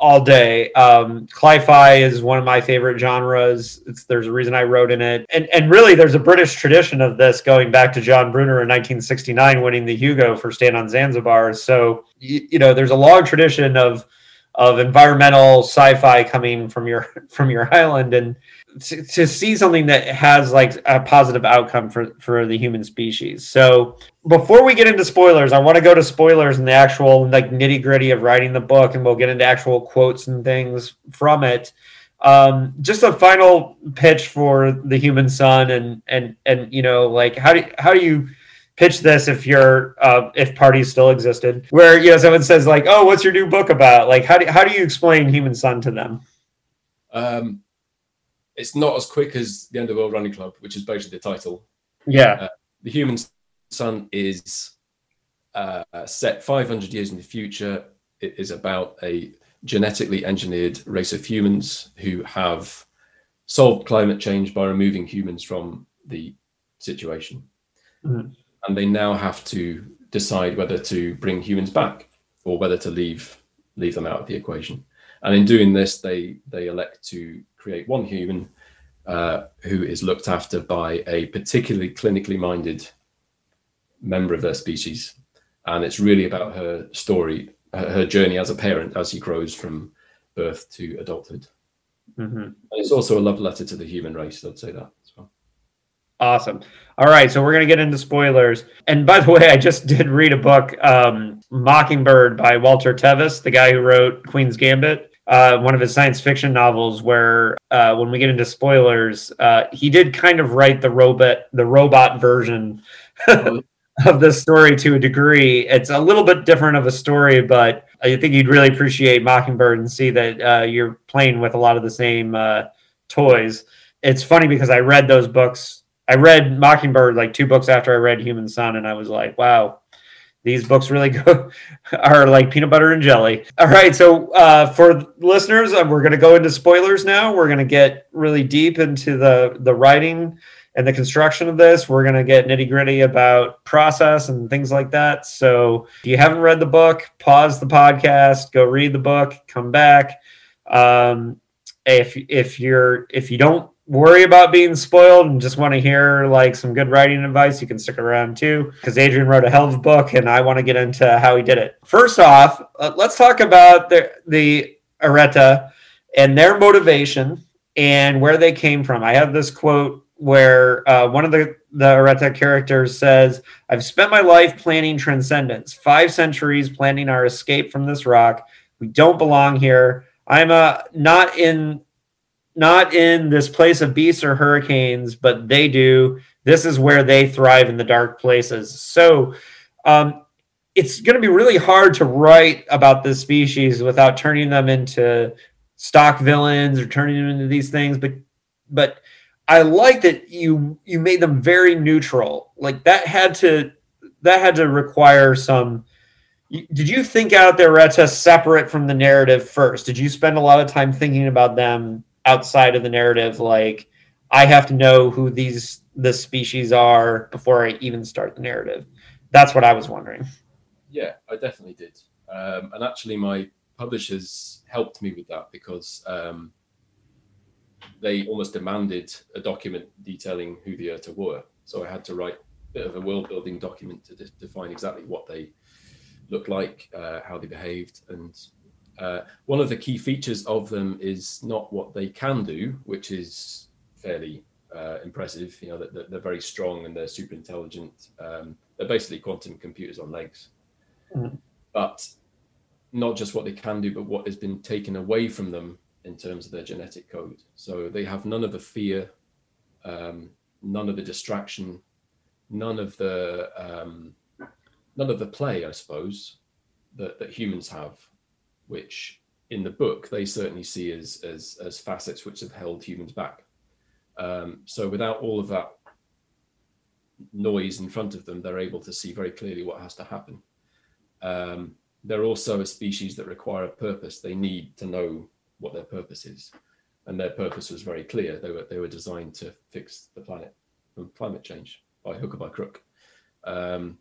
all day. Um, Cli-Fi is one of my favorite genres. It's, there's a reason I wrote in it, and and really, there's a British tradition of this going back to John Brunner in 1969 winning the Hugo for Stand on Zanzibar. So you, you know, there's a long tradition of of environmental sci-fi coming from your from your island, and to, to, see something that has like a positive outcome for for the human species. So before we get into spoilers, I want to go to spoilers and the actual like nitty gritty of writing the book, and we'll get into actual quotes and things from it. Um, just a final pitch for the Human Son, and and and you know like how do how do you pitch this if you're uh, if parties still existed where you know someone says like oh what's your new book about like how do, how do you explain human son to them um it's not as quick as the End of the World Running Club, which is basically the title. Yeah. Uh, the Human Son is uh, set 500 years in the future. It is about a genetically engineered race of humans who have solved climate change by removing humans from the situation. Mm-hmm. And they now have to decide whether to bring humans back or whether to leave leave them out of the equation. And in doing this, they they elect to create one human uh, who is looked after by a particularly clinically minded member of their species. And it's really about her story, her journey as a parent as she grows from birth to adulthood. Mm-hmm. It's also a love letter to the human race, I'd say that as well. Awesome. All right, so we're going to get into spoilers. And by the way, I just did read a book, um, Mockingbird by Walter Tevis, the guy who wrote Queen's Gambit uh, one of his science fiction novels, where uh, when we get into spoilers, uh, he did kind of write the robot the robot version of this story to a degree. It's a little bit different of a story, but I think you'd really appreciate Mockingbird and see that uh, you're playing with a lot of the same uh, toys. It's funny because I read those books. I read Mockingbird like two books after I read Human Son, and I was like, wow, these books really go are like peanut butter and jelly. All right, so uh, for listeners, uh, we're going to go into spoilers now. We're going to get really deep into the the writing and the construction of this. We're going to get nitty gritty about process and things like that. So if you haven't read the book, pause the podcast, go read the book, come back. Um, if if you're if you don't worry about being spoiled and just want to hear like some good writing advice, you can stick around too because Adrian wrote a hell of a book and I want to get into how he did it. First off, uh, let's talk about the the Areta and their motivation and where they came from. I have this quote where uh, one of the the Areta characters says, "I've spent my life planning transcendence, five centuries planning our escape from this rock. We don't belong here. I'm uh, not in not in this place of beasts or hurricanes, but they do. This is where they thrive in the dark places. So." Um, it's going to be really hard to write about this species without turning them into stock villains or turning them into these things but but I like that you you made them very neutral. Like that had to that had to require some. Did you think out their Reta separate from the narrative first? Did you spend a lot of time thinking about them outside of the narrative? Like I have to know who these the species are before I even start the narrative. That's what I was wondering. Yeah, I definitely did. Um, and actually, my publishers helped me with that because um, they almost demanded a document detailing who the Erta were. So I had to write a bit of a world building document to de- define exactly what they looked like, uh, how they behaved. And uh, one of the key features of them is not what they can do, which is fairly uh, impressive. You know, that, they're very strong and they're super intelligent. Um, they're basically quantum computers on legs. Mm-hmm. But not just what they can do, but what has been taken away from them in terms of their genetic code. So they have none of the fear, um, none of the distraction, none of the um, none of the play, I suppose, that, that humans have, which in the book they certainly see as as, as facets which have held humans back. Um, so without all of that noise in front of them, they're able to see very clearly what has to happen. Um, they're also a species that require a purpose. They need to know what their purpose is. And their purpose was very clear. They were they were designed to fix the planet from climate change by hook or by crook. Um,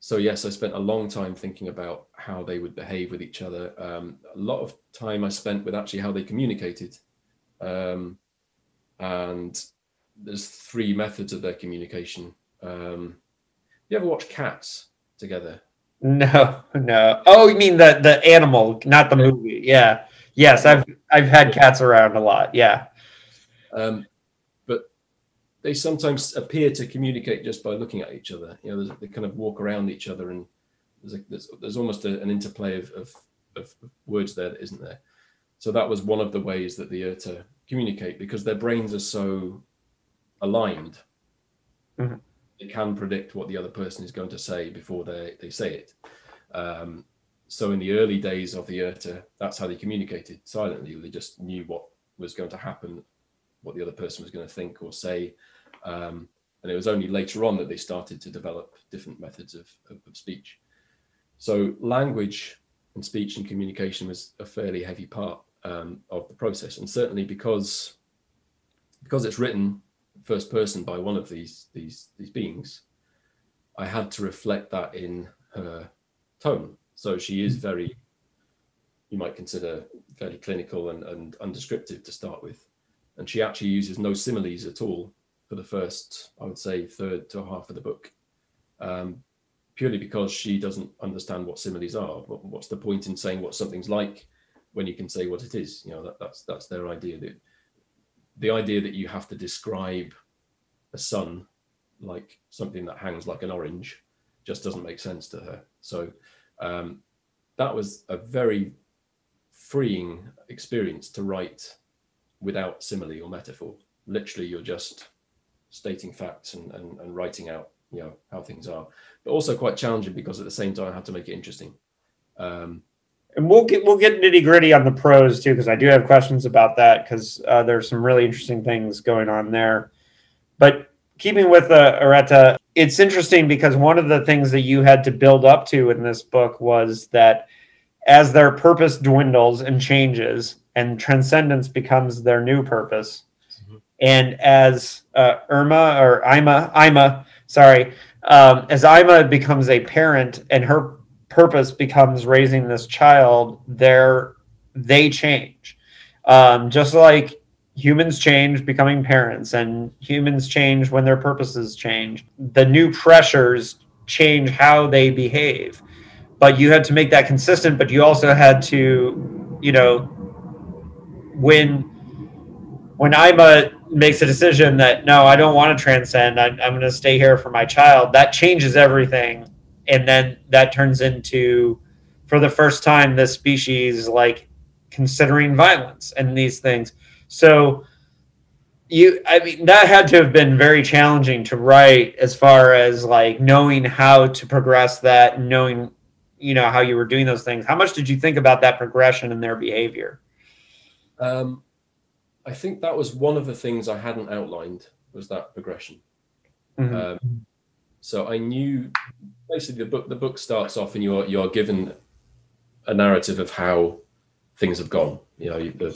so yes, I spent a long time thinking about how they would behave with each other. Um, a lot of time I spent with actually how they communicated. Um, and there's three methods of their communication. Um, you ever watch Cats together? No, no. Oh, you mean the the animal, not the movie? Yeah. Yes, I've I've had cats around a lot. Yeah. Um, they sometimes appear to communicate just by looking at each other. You know, they kind of walk around each other, and there's a, there's, there's almost a, an interplay of, of, of words there that isn't there. So that was one of the ways that the Erta communicate because their brains are so aligned. Mm-hmm. They can predict what the other person is going to say before they, they say it. Um, so in the early days of the Erta, that's how they communicated silently. They just knew what was going to happen, what the other person was going to think or say. Um, and it was only later on that they started to develop different methods of, of, of speech. So language and speech and communication was a fairly heavy part um, of the process, and certainly because because it's written first person by one of these these these beings, I had to reflect that in her tone so she is very, you might consider fairly clinical and, and undescriptive to start with. And she actually uses no similes at all for the first, I would say, third to half of the book, um, purely because she doesn't understand what similes are. What's the point in saying what something's like when you can say what it is? You know, that, that's that's their idea. That the idea that you have to describe a sun like something that hangs like an orange just doesn't make sense to her. So um, that was a very freeing experience to write without simile or metaphor. Literally, you're just stating facts and, and, and writing out you know how things are, but also quite challenging because at the same time I have to make it interesting. Um, and we'll get we'll get nitty gritty on the prose too because I do have questions about that because uh, there's some really interesting things going on there. But keeping with uh, Areta, it's interesting because one of the things that you had to build up to in this book was that as their purpose dwindles and changes and transcendence becomes their new purpose. And as uh, irma or ima ima sorry um, as ima becomes a parent and her purpose becomes raising this child they're they change. Um, just like humans change becoming parents and humans change when their purposes change the new pressures change how they behave. But you had to make that consistent but you also had to you know when when ima makes a decision that no i don't want to transcend I, i'm going to stay here for my child that changes everything. And then that turns into for the first time this species like considering violence and these things. So you I mean that had to have been very challenging to write as far as like knowing how to progress that knowing you know how you were doing those things. How much did you think about that progression in their behavior? Um, i think that was one of the things i hadn't outlined was that progression. Mm-hmm. um, so i knew basically the book the book starts off and you're you're given a narrative of how things have gone. You know the,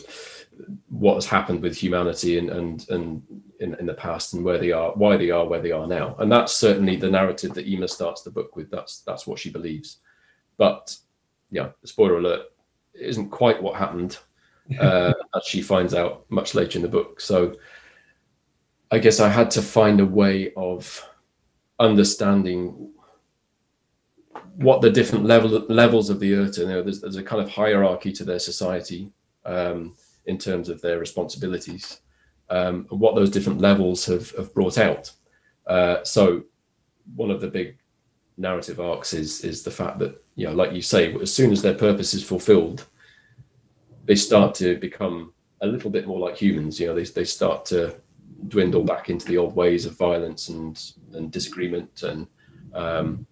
what has happened with humanity and and and in, in the past and where they are why they are where they are now. And that's certainly the narrative that Ima starts the book with. That's that's what she believes. But yeah spoiler alert it isn't quite what happened uh, as she finds out much later in the book so I guess I had to find a way of understanding what the different level levels of the Erta, you know, there's, there's a kind of hierarchy to their society. Um, in terms of their responsibilities um, and what those different levels have, have brought out. Uh, so one of the big narrative arcs is is the fact that you know, like you say, as soon as their purpose is fulfilled, they start to become a little bit more like humans. You know, they they start to dwindle back into the old ways of violence and and disagreement and um,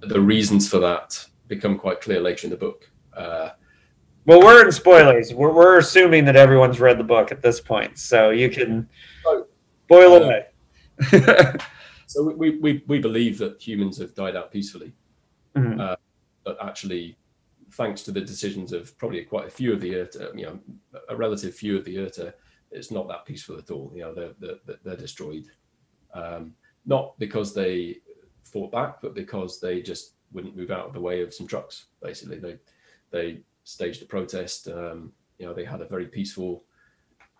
the reasons for that become quite clear later in the book. Uh, well, we're in spoilers. We're, we're assuming that everyone's read the book at this point, so you can boil uh, away. so we, we, we believe that humans have died out peacefully, mm-hmm. uh, but actually, thanks to the decisions of probably quite a few of the you know, a relative few of the Erta, it's not that peaceful at all. You know, they're they're, they're destroyed, um, not because they fought back, but because they just wouldn't move out of the way of some trucks. Basically, they they staged a protest. Um, you know, they had a very peaceful,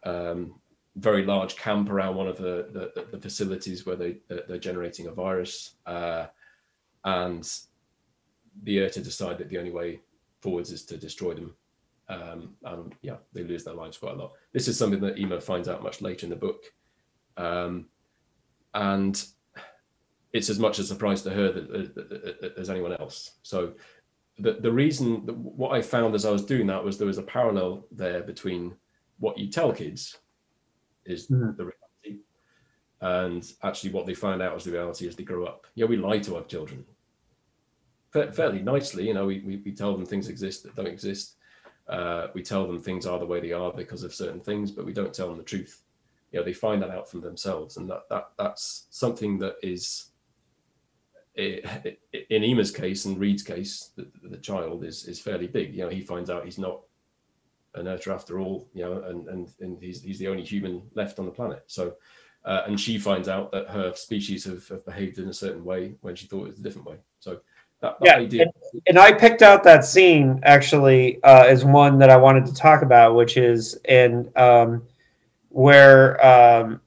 um, very large camp around one of the, the, the facilities where they they're generating a virus, uh, and the Erta decide that the only way forwards is to destroy them. Um, and yeah, they lose their lives quite a lot. This is something that Ima finds out much later in the book, um, and it's as much a surprise to her that, as anyone else. So the, the reason what I found as I was doing that was there was a parallel there between what you tell kids is mm-hmm. the reality and actually what they find out as the reality as they grow up. Yeah, we lie to our children fairly nicely. You know, we, we, we tell them things exist that don't exist. Uh, we tell them things are the way they are because of certain things, but we don't tell them the truth. You know, they find that out from themselves, and that that that's something that is it, in Ima's case and Reed's case, the, the, child is is fairly big. You know, he finds out he's not an Erta after all. You know, and and and he's he's the only human left on the planet. So, uh, and she finds out that her species have, have, behaved in a certain way when she thought it was a different way. So. That, that yeah, idea- and, and, I picked out that scene actually uh, as one that I wanted to talk about, which is in um, where um,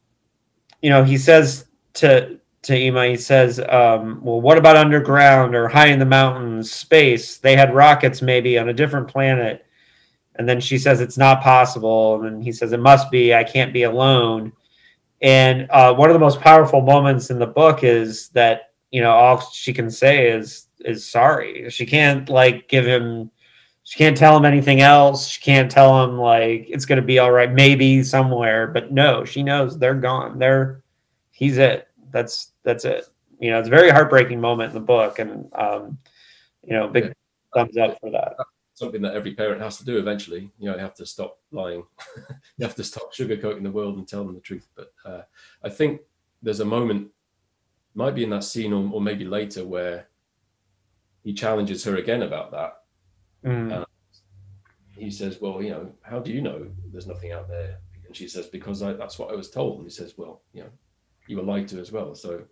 you know he says to to Ima, he says, um, "Well, what about underground or high in the mountains, space? They had rockets maybe on a different planet." And then she says, "It's not possible." And then he says, "It must be. I can't be alone." And uh, one of the most powerful moments in the book is that you know all she can say is is sorry. She can't like give him. she can't tell him anything else. She can't tell him like it's gonna be all right, maybe somewhere. But no, she knows they're gone. They're he's it. That's that's it. You know, it's a very heartbreaking moment in the book, and um, you know, big thumbs up for that. Something that every parent has to do eventually. You know, you have to stop lying. you have to stop sugarcoating the world and tell them the truth. But uh, I think there's a moment, might be in that scene or, or maybe later, where he challenges her again about that Mm. he says, "Well, you know, how do you know there's nothing out there?" And she says, "Because I, that's what I was told." And he says, "Well, you know, you were lied to as well. So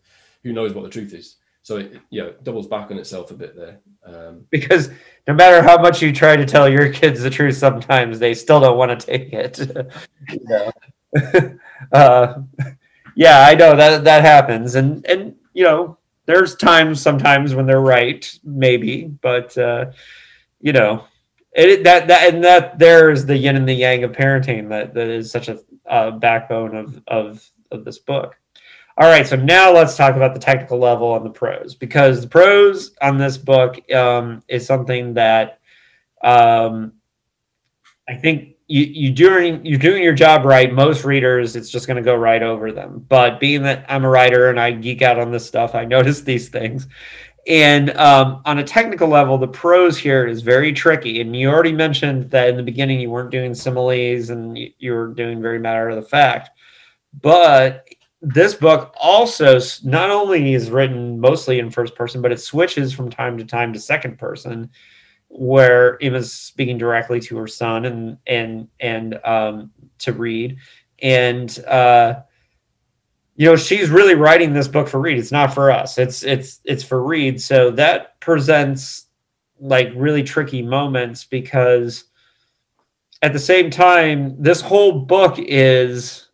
who knows what the truth is?" So it, yeah, it doubles back on itself a bit there. Um, because no matter how much you try to tell your kids the truth, sometimes they still don't want to take it. uh, yeah, I know that that happens, and and you know, there's times sometimes when they're right, maybe, but uh, you know, it, that that and that there is the yin and the yang of parenting that that is such a uh, backbone of of of this book. All right, so now let's talk about the technical level and the prose because the prose on this book um, is something that um, I think you you doing you're doing your job right. Most readers, it's just going to go right over them. But being that I'm a writer and I geek out on this stuff, I notice these things. And um, on a technical level, the prose here is very tricky. And you already mentioned that in the beginning you weren't doing similes and you, you were doing very matter of the fact. But this book also not only is written mostly in first person, but it switches from time to time to second person, where Ima's speaking directly to her son and and and um, to Reed, and uh, you know she's really writing this book for Reed. It's not for us. It's it's it's for Reed. So that presents like really tricky moments because at the same time, this whole book is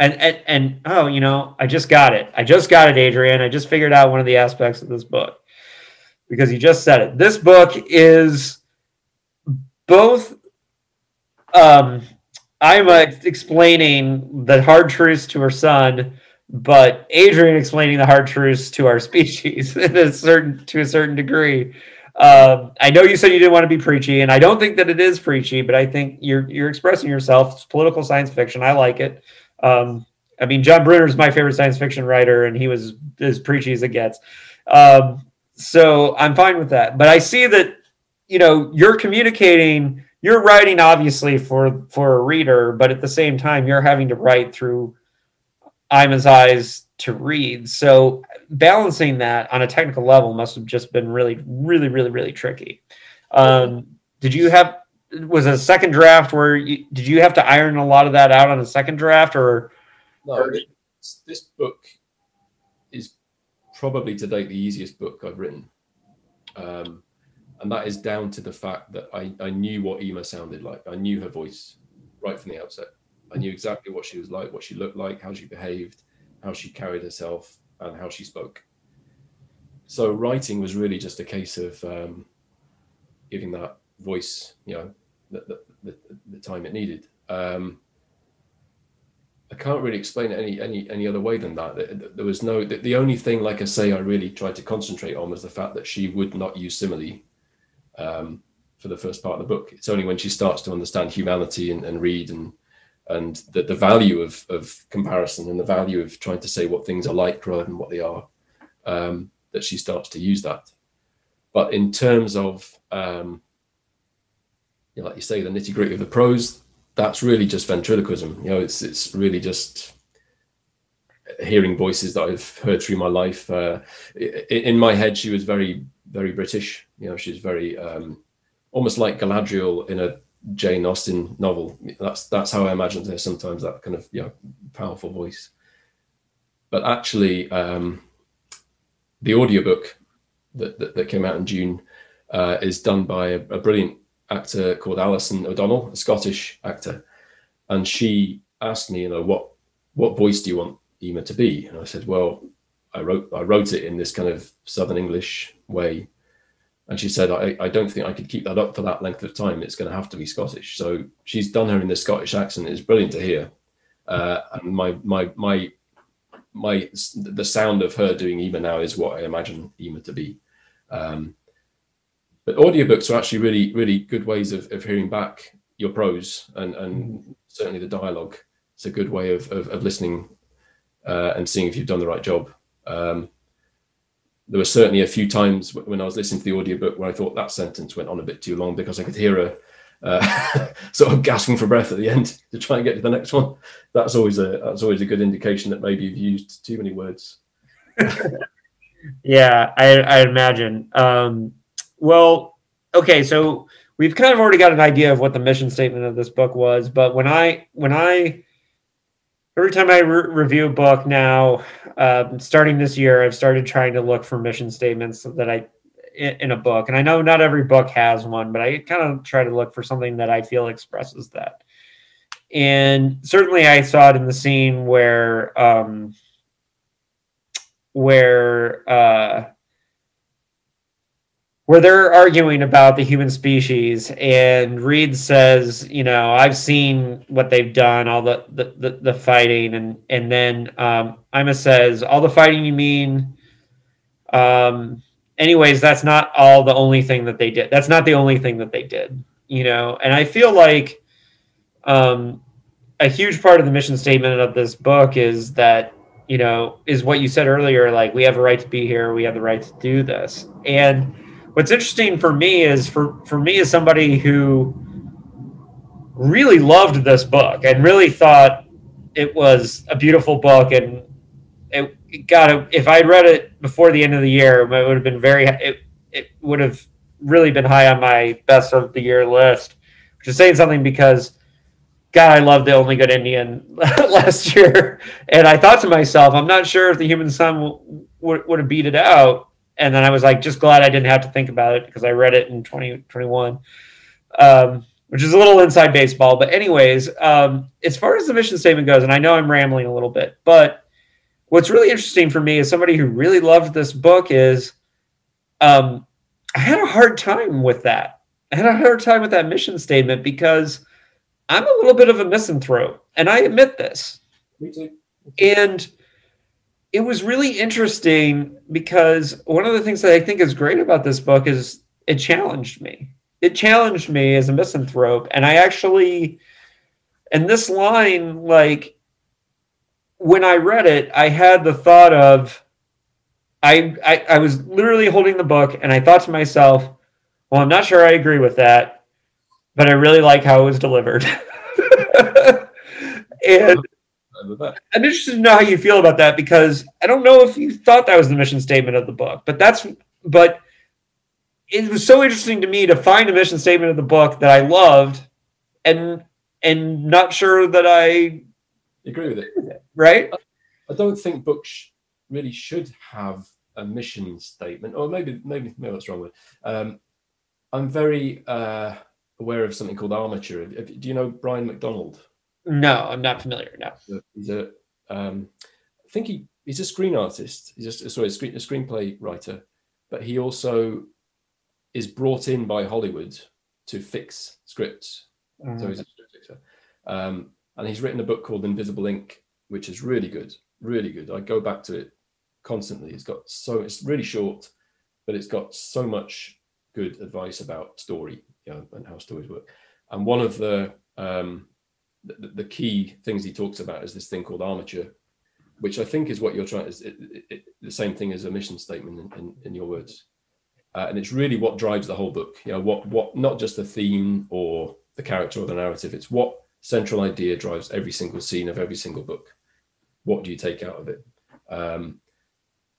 and, and and oh you know i just got it i just got it adrian i just figured out one of the aspects of this book because you just said it this book is both um i'm uh, explaining the hard truths to her son but adrian explaining the hard truths to our species a certain to a certain degree um, I know you said you didn't want to be preachy, and I don't think that it is preachy, but I think you're you're expressing yourself. It's political science fiction. I like it. Um, I mean, John Brunner is my favorite science fiction writer, and he was as preachy as it gets. Um, so I'm fine with that. But I see that you know you're communicating, you're writing obviously for for a reader, but at the same time you're having to write through Ima's eyes to read. So balancing that on a technical level must have just been really, really, really, really tricky. Um, did you have was a second draft where you, did you have to iron a lot of that out on a second draft or no this, this book probably to date the easiest book i've written um, and that is down to the fact that I, I knew what Ima sounded like. I knew her voice right from the outset. I knew exactly what she was like, what she looked like, how she behaved, how she carried herself, and how she spoke. So writing was really just a case of um, giving that voice, you know, the, the, the time it needed. Um, I can't really explain it any any any other way than that. There was no the, the, only thing, like I say, I really tried to concentrate on was the fact that she would not use simile um, for the first part of the book. It's only when she starts to understand humanity and, and Reed and and the, the value of of comparison and the value of trying to say what things are like rather than what they are um, that she starts to use that. But in terms of um, you know, like you say, the nitty gritty of the prose, that's really just ventriloquism. You know, it's it's really just hearing voices that I've heard through my life. Uh, in my head, she was very, very British. You know, she's very um, almost like Galadriel in a Jane Austen novel. That's that's how I imagined her sometimes. That kind of you know powerful voice. But actually, um, the audiobook that, that, that came out in June uh, is done by a, a brilliant actor called Alison O'Donnell, a Scottish actor, and she asked me, you know, what what voice do you want Ima to be? And I said, well, I wrote I wrote it in this kind of Southern English way, and she said, I, I don't think I could keep that up for that length of time. It's going to have to be Scottish. So she's done her in the Scottish accent. It's brilliant to hear, uh, and my my my my the sound of her doing Ima now is what I imagine Ima to be. Um, but audiobooks are actually really, really good ways of, of hearing back your prose and, and certainly the dialogue. It's a good way of, of, of listening uh, and seeing if you've done the right job. Um, there were certainly a few times when I was listening to the audiobook where I thought that sentence went on a bit too long because I could hear a uh, sort of gasping for breath at the end to try and get to the next one. That's always a that's always a good indication that maybe you've used too many words. yeah, I, I imagine. Um, well, okay, so we've kind of already got an idea of what the mission statement of this book was, but when I when I every time I re- review a book now, um, starting this year, I've started trying to look for mission statements that I in, in a book, and I know not every book has one, but I kind of try to look for something that I feel expresses that. And certainly, I saw it in the scene where um, where uh, where they're arguing about the human species and reed says you know i've seen what they've done all the the, the, the fighting and and then um, ima says all the fighting you mean? Um, anyways that's not all the only thing that they did. That's not the only thing that they did you know? And i feel like um, a huge part of the mission statement of this book is that you know is what you said earlier like we have a right to be here we have the right to do this. And what's interesting for me is for for me as somebody who really loved this book and really thought it was a beautiful book and it, it got if I'd read it before the end of the year, it would have been very it it would have really been high on my best of the year list, which is saying something because God, I loved the Only Good Indian last year, and I thought to myself, I'm not sure if the Human Son would, would have beat it out, and then I was like, just glad I didn't have to think about it because I read it in 2021, um, which is a little inside baseball. But, anyways, um, as far as the mission statement goes, and I know I'm rambling a little bit, but what's really interesting for me as somebody who really loved this book is um, I had a hard time with that. I had a hard time with that mission statement because I'm a little bit of a misanthrope, and I admit this. Me too. And it was really interesting because one of the things that I think is great about this book is it challenged me. It challenged me as a misanthrope. And I actually, and this line, like, when I read it, I had the thought of, I, I, I was literally holding the book and I thought to myself, well, I'm not sure I agree with that, but I really like how it was delivered. and I'm interested to know how you feel about that because I don't know if you thought that was the mission statement of the book, but that's but it was so interesting to me to find a mission statement of the book that I loved and and not sure that I agree with it. Right? I don't think books really should have a mission statement, or maybe maybe maybe that's wrong with. Um, I'm very uh, aware of something called armature. Do you know Brian McDonald? No, I'm not familiar. No, he's a. Um, I think he he's a screen artist. He's just sorry, a, screen, a screenplay writer, but he also is brought in by Hollywood to fix scripts. Mm-hmm. So he's a script fixer, um, and he's written a book called Invisible Ink, which is really good, really good. I go back to it constantly. It's got so it's really short, but it's got so much good advice about story, you know, and how stories work. And one of the um, the, the, key things he talks about is this thing called armature, which I think is what you're trying. Is it, it, it, the same thing as a mission statement in, in, in your words, uh, and it's really what drives the whole book. You know, what what not just the theme or the character or the narrative. It's what central idea drives every single scene of every single book. What do you take out of it? Um,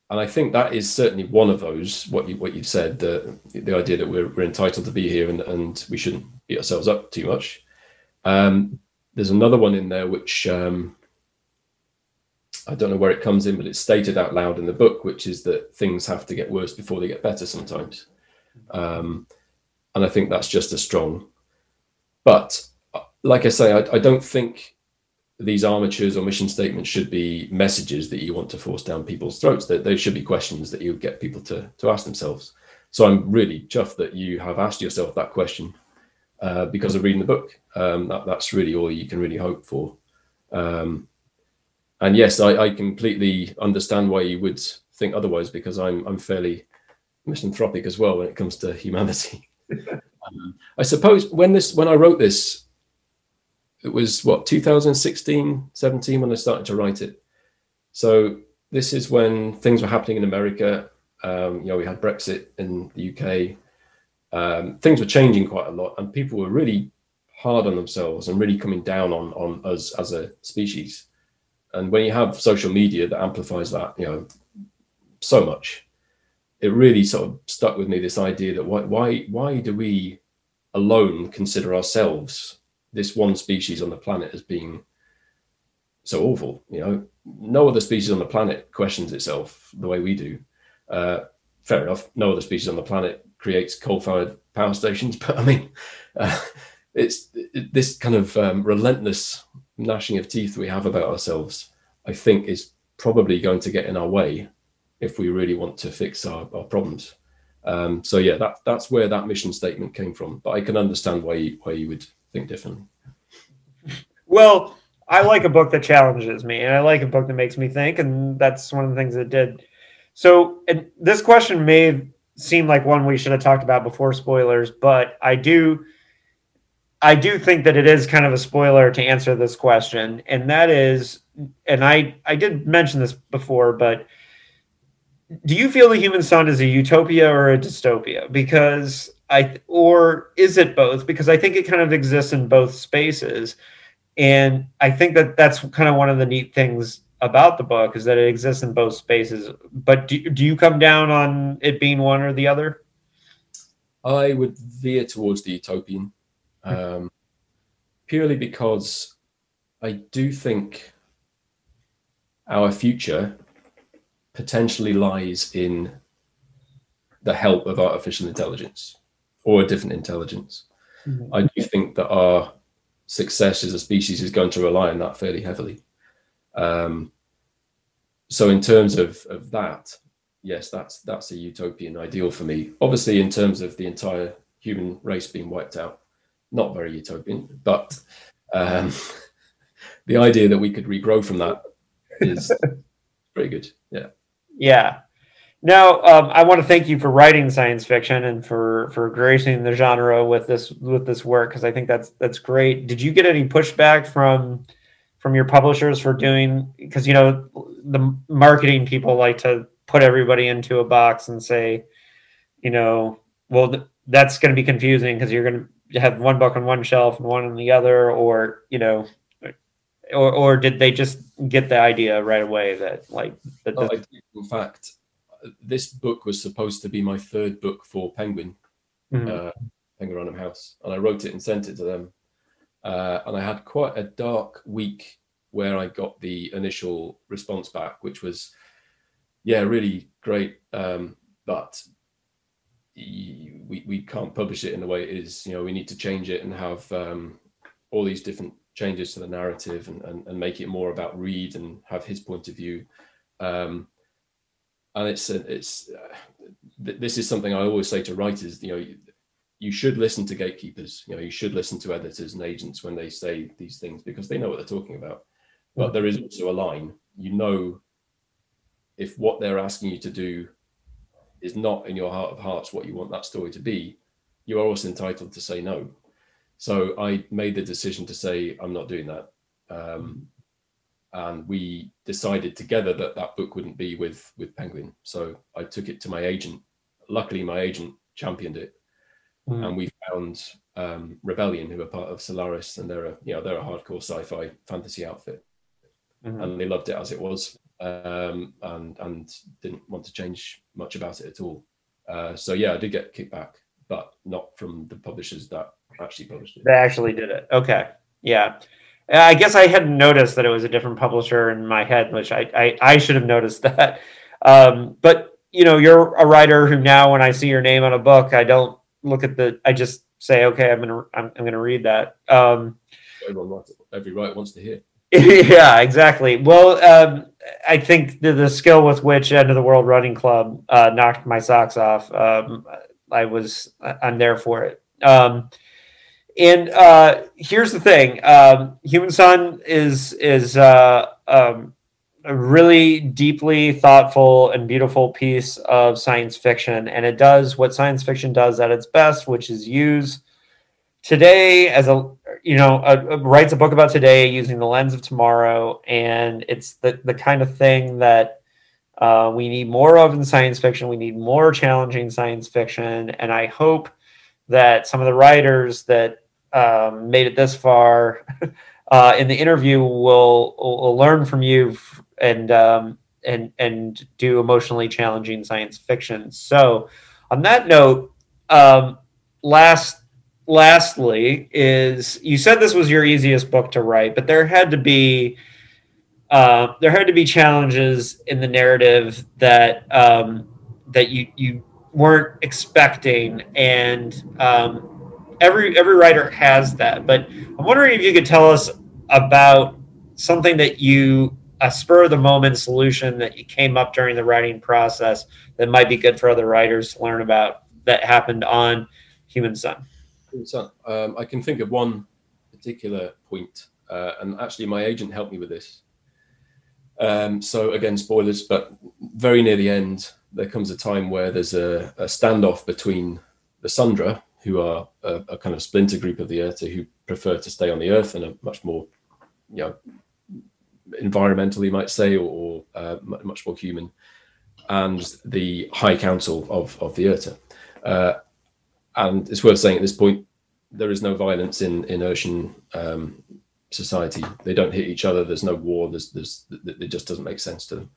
and I think that is certainly one of those. What you what you've said, the the idea that we're, we're entitled to be here and, and we shouldn't beat ourselves up too much. Um, there's another one in there which um, I don't know where it comes in, but it's stated out loud in the book, which is that things have to get worse before they get better sometimes. Um, and I think that's just as strong. But like I say, I, I don't think these armatures or mission statements should be messages that you want to force down people's throats. That they, they should be questions that you get people to to ask themselves. So I'm really chuffed that you have asked yourself that question uh, because of reading the book. Um, that, that's really all you can really hope for. Um, and yes, I, I, completely understand why you would think otherwise because I'm I'm fairly misanthropic as well when it comes to humanity. um, I suppose when this when I wrote this, it was what 2016, 17 when I started to write it. So this is when things were happening in America. Um, you know, we had Brexit in the UK. Um, things were changing quite a lot, and people were really hard on themselves and really coming down on on us as a species. And when you have social media that amplifies that, you know, so much, it really sort of stuck with me this idea that why why why do we alone consider ourselves this one species on the planet as being so awful you know no other species on the planet questions itself the way we do uh, fair enough no other species on the planet creates coal-fired power stations but i mean uh, it's this kind of um, relentless gnashing of teeth we have about ourselves i think is probably going to get in our way if we really want to fix our, our problems. Um, so yeah, that that's where that mission statement came from. But I can understand why you, why you would think differently. Well, I like a book that challenges me, and I like a book that makes me think, and that's one of the things it did. So, this question may seem like one we should have talked about before spoilers, but I do, I do think that it is kind of a spoiler to answer this question, and that is, and I I did mention this before, but do you feel the human son is a utopia or a dystopia? Because i or is it both? Because i think it kind of exists in both spaces and i think that that's kind of one of the neat things about the book is that it exists in both spaces. But do, do you come down on it being one or the other? I would veer towards the utopian um, purely because i do think our future potentially lies in the help of artificial intelligence or a different intelligence. Mm-hmm. I do think that our success as a species is going to rely on that fairly heavily. Um, so, in terms of, of that, yes, that's that's a utopian ideal for me. Obviously, in terms of the entire human race being wiped out, not very utopian, but um, the idea that we could regrow from that is pretty good. Yeah. Yeah. Now, um, I want to thank you for writing science fiction and for for gracing the genre with this with this work because I think that's that's great. Did you get any pushback from from your publishers for doing because you know the marketing people like to put everybody into a box and say, you know, well th- that's going to be confusing because you're going to have one book on one shelf and one on the other, or you know, or or did they just get the idea right away that like that oh, in fact this book was supposed to be my third book for penguin mm-hmm. uh, penguin random house and i wrote it and sent it to them uh, and i had quite a dark week where i got the initial response back which was yeah really great um, but we, we can't publish it in the way it is you know we need to change it and have um, all these different changes to the narrative and, and, and make it more about Reed and have his point of view. Um, and it's it's uh, this is something I always say to writers. You know, you, you, should listen to gatekeepers. You know, you should listen to editors and agents when they say these things because they know what they're talking about. But there is also a line. You know, if what they're asking you to do is not in your heart of hearts what you want that story to be, you are also entitled to say no. So I made the decision to say I'm not doing that, um, and we decided together that that book wouldn't be with with Penguin. So I took it to my agent. Luckily, my agent championed it, mm. and we found um, Rebellion, who are part of Solaris, and they're a you know they're a hardcore sci-fi fantasy outfit, mm-hmm. and they loved it as it was, um, and and didn't want to change much about it at all. Uh, so yeah, I did get kickback, but not from the publishers that actually published it. They actually did it. Okay. Yeah. I guess I hadn't noticed that it was a different publisher in my head, which I, I, I should have noticed that. Um, but you know, you're a writer who now, when I see your name on a book, I don't look at the. I just say, okay, I'm gonna I'm, I'm gonna read that. Um, Everyone wants every writer wants to hear. yeah, exactly. Well, um, I think the, the skill with which End of the World Running Club uh, knocked my socks off. Um, I was I'm there for it. Um, and uh, here's the thing: um, Human Son is is uh, um, a really deeply thoughtful and beautiful piece of science fiction, and it does what science fiction does at its best, which is use today as a you know a, a, writes a book about today using the lens of tomorrow, and it's the the kind of thing that uh, we need more of in science fiction. We need more challenging science fiction, and I hope that some of the writers that um, made it this far uh, in the interview will, will learn from you and um, and and do emotionally challenging science fiction. So, on that note, um, last lastly is you said this was your easiest book to write, but there had to be uh, there had to be challenges in the narrative that um, that you you weren't expecting, and um, every every writer has that. But I'm wondering if you could tell us about something that you a spur of the moment solution that you came up during the writing process that might be good for other writers to learn about that happened on Human Son. Um, I can think of one particular point, uh, and actually, my agent helped me with this. Um, so again, spoilers, but very near the end, there comes a time where there's a, a standoff between the Sundra, who are a, a, kind of splinter group of the Earth who prefer to stay on the Earth and are much more, you know, environmentally, you might say, or, or uh, much more human, and the High Council of of the Erta. Uh, and it's worth saying at this point, there is no violence in in ocean um, society. They don't hit each other. There's no war. There's there's it just doesn't make sense to them.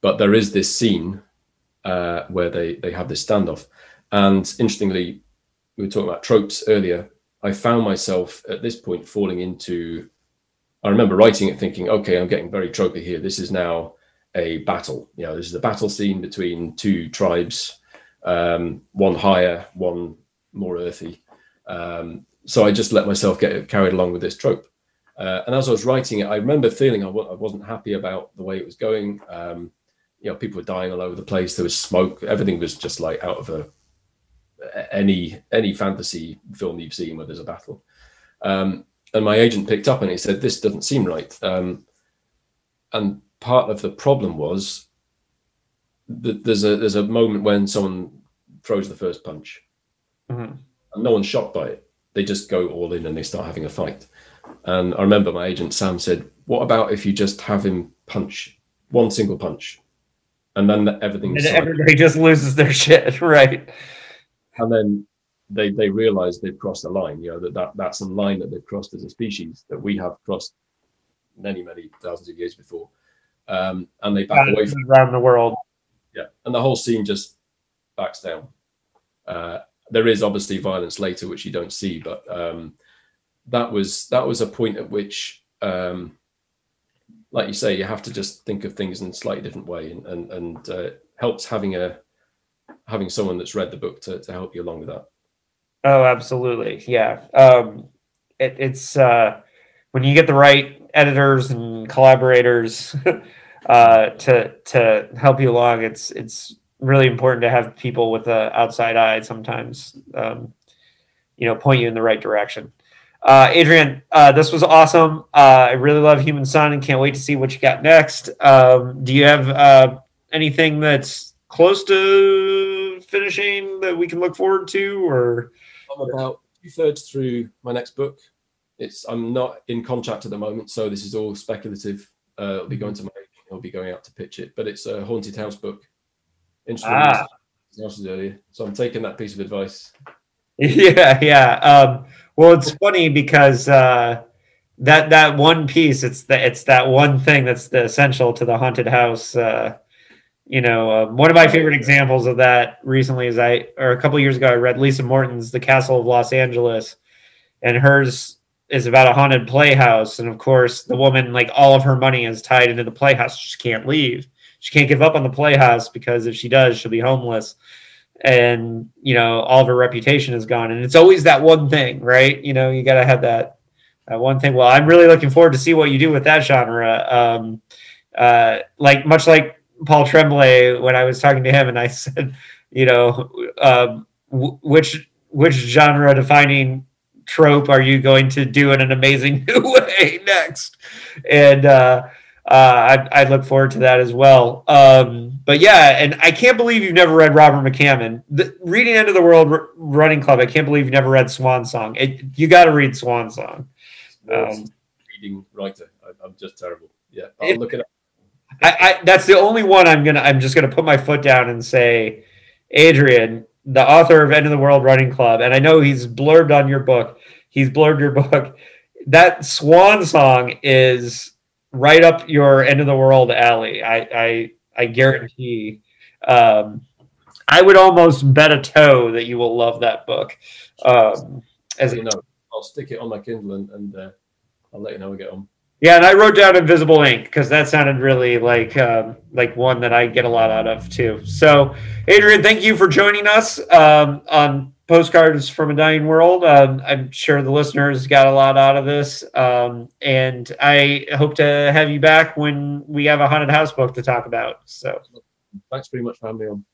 But there is this scene uh, where they they have this standoff, and interestingly, we were talking about tropes earlier. I found myself at this point falling into I remember writing it thinking, okay, I'm getting very tropey here. This is now a battle. You know, this is a battle scene between two tribes, um, one higher, one more earthy. Um, so I just let myself get carried along with this trope. Uh, and as I was writing it, I remember feeling I w- I wasn't happy about the way it was going. Um, you know, people were dying all over the place. There was smoke. Everything was just like out of a any any fantasy film you've seen where there's a battle. Um, and my agent picked up and he said, "This doesn't seem right." Um, and part of the problem was that there's a there's a moment when someone throws the first punch, mm-hmm. and no one's shocked by it. They just go all in and they start having a fight. And I remember my agent Sam said, "What about if you just have him punch one single punch, and then everything?" And everybody just loses their shit, right? And then they they realize they've crossed a line. You know that, that that's a line that they've crossed as a species that we have crossed many many thousands of years before, um, and they back away from around the world. Yeah, and the whole scene just backs down. Uh, there is obviously violence later, which you don't see, but um, that was that was a point at which, um, like you say, you have to just think of things in a slightly different way, and and, and uh, helps having a having someone that's read the book to, to help you along with that. Oh, absolutely. Yeah. Um, it, it's uh, when you get the right editors and collaborators uh, to to help you along. It's it's really important to have people with an outside eye sometimes, um, you know, point you in the right direction. Uh, Adrian, uh, this was awesome. Uh, I really love Human Sun and can't wait to see what you got next. Um, do you have uh, anything that's close to finishing that we can look forward to, or? I'm about two thirds through my next book. It's I'm not in contract at the moment, so this is all speculative. Uh, it'll be going to my I'll be going out to pitch it, but it's a haunted house book. Ah. earlier, so I'm taking that piece of advice. Yeah, yeah. Um, well, it's funny because uh, that that one piece, it's the it's that one thing that's the essential to the haunted house uh, you know, uh, one of my favorite examples of that recently is I, or a couple years ago, I read Lisa Morton's The Castle of Los Angeles, and hers is about a haunted playhouse. And of course, the woman, like all of her money is tied into the playhouse. She can't leave. She can't give up on the playhouse because if she does, she'll be homeless. And, you know, all of her reputation is gone. And it's always that one thing, right? You know, you got to have that, that one thing. Well, I'm really looking forward to see what you do with that genre. Um, uh, like, much like Paul Tremblay when I was talking to him, and I said, you know, um, w- which which genre defining trope are you going to do in an amazing new way next? And uh, uh, I, I look forward to that as well. Um, but yeah, and I can't believe you've never read Robert McCammon. The, reading End of the World R- Running Club, I can't believe you've never read Swan Song. It, you got to read Swan Song. Um, reading writer, I, am just terrible. Yeah, I'll it, look it up. I, I, that's the only one I'm gonna. I'm just gonna put my foot down and say, Adrian, the author of End of the World Running Club, and I know he's blurbed on your book. He's blurbed your book. That Swan Song is right up your end of the world alley. I I, I guarantee. Um, I would almost bet a toe that you will love that book. Um, as you know, I'll stick it on my Kindle and, and uh, I'll let you know when we get on. Yeah, and I wrote down Invisible Ink because that sounded really like um, like one that I get a lot out of too. So, Adrian, thank you for joining us um, on Postcards from a Dying World. Um, I'm sure the listeners got a lot out of this, um, and I hope to have you back when we have a haunted house book to talk about. So, thanks very much for having me on.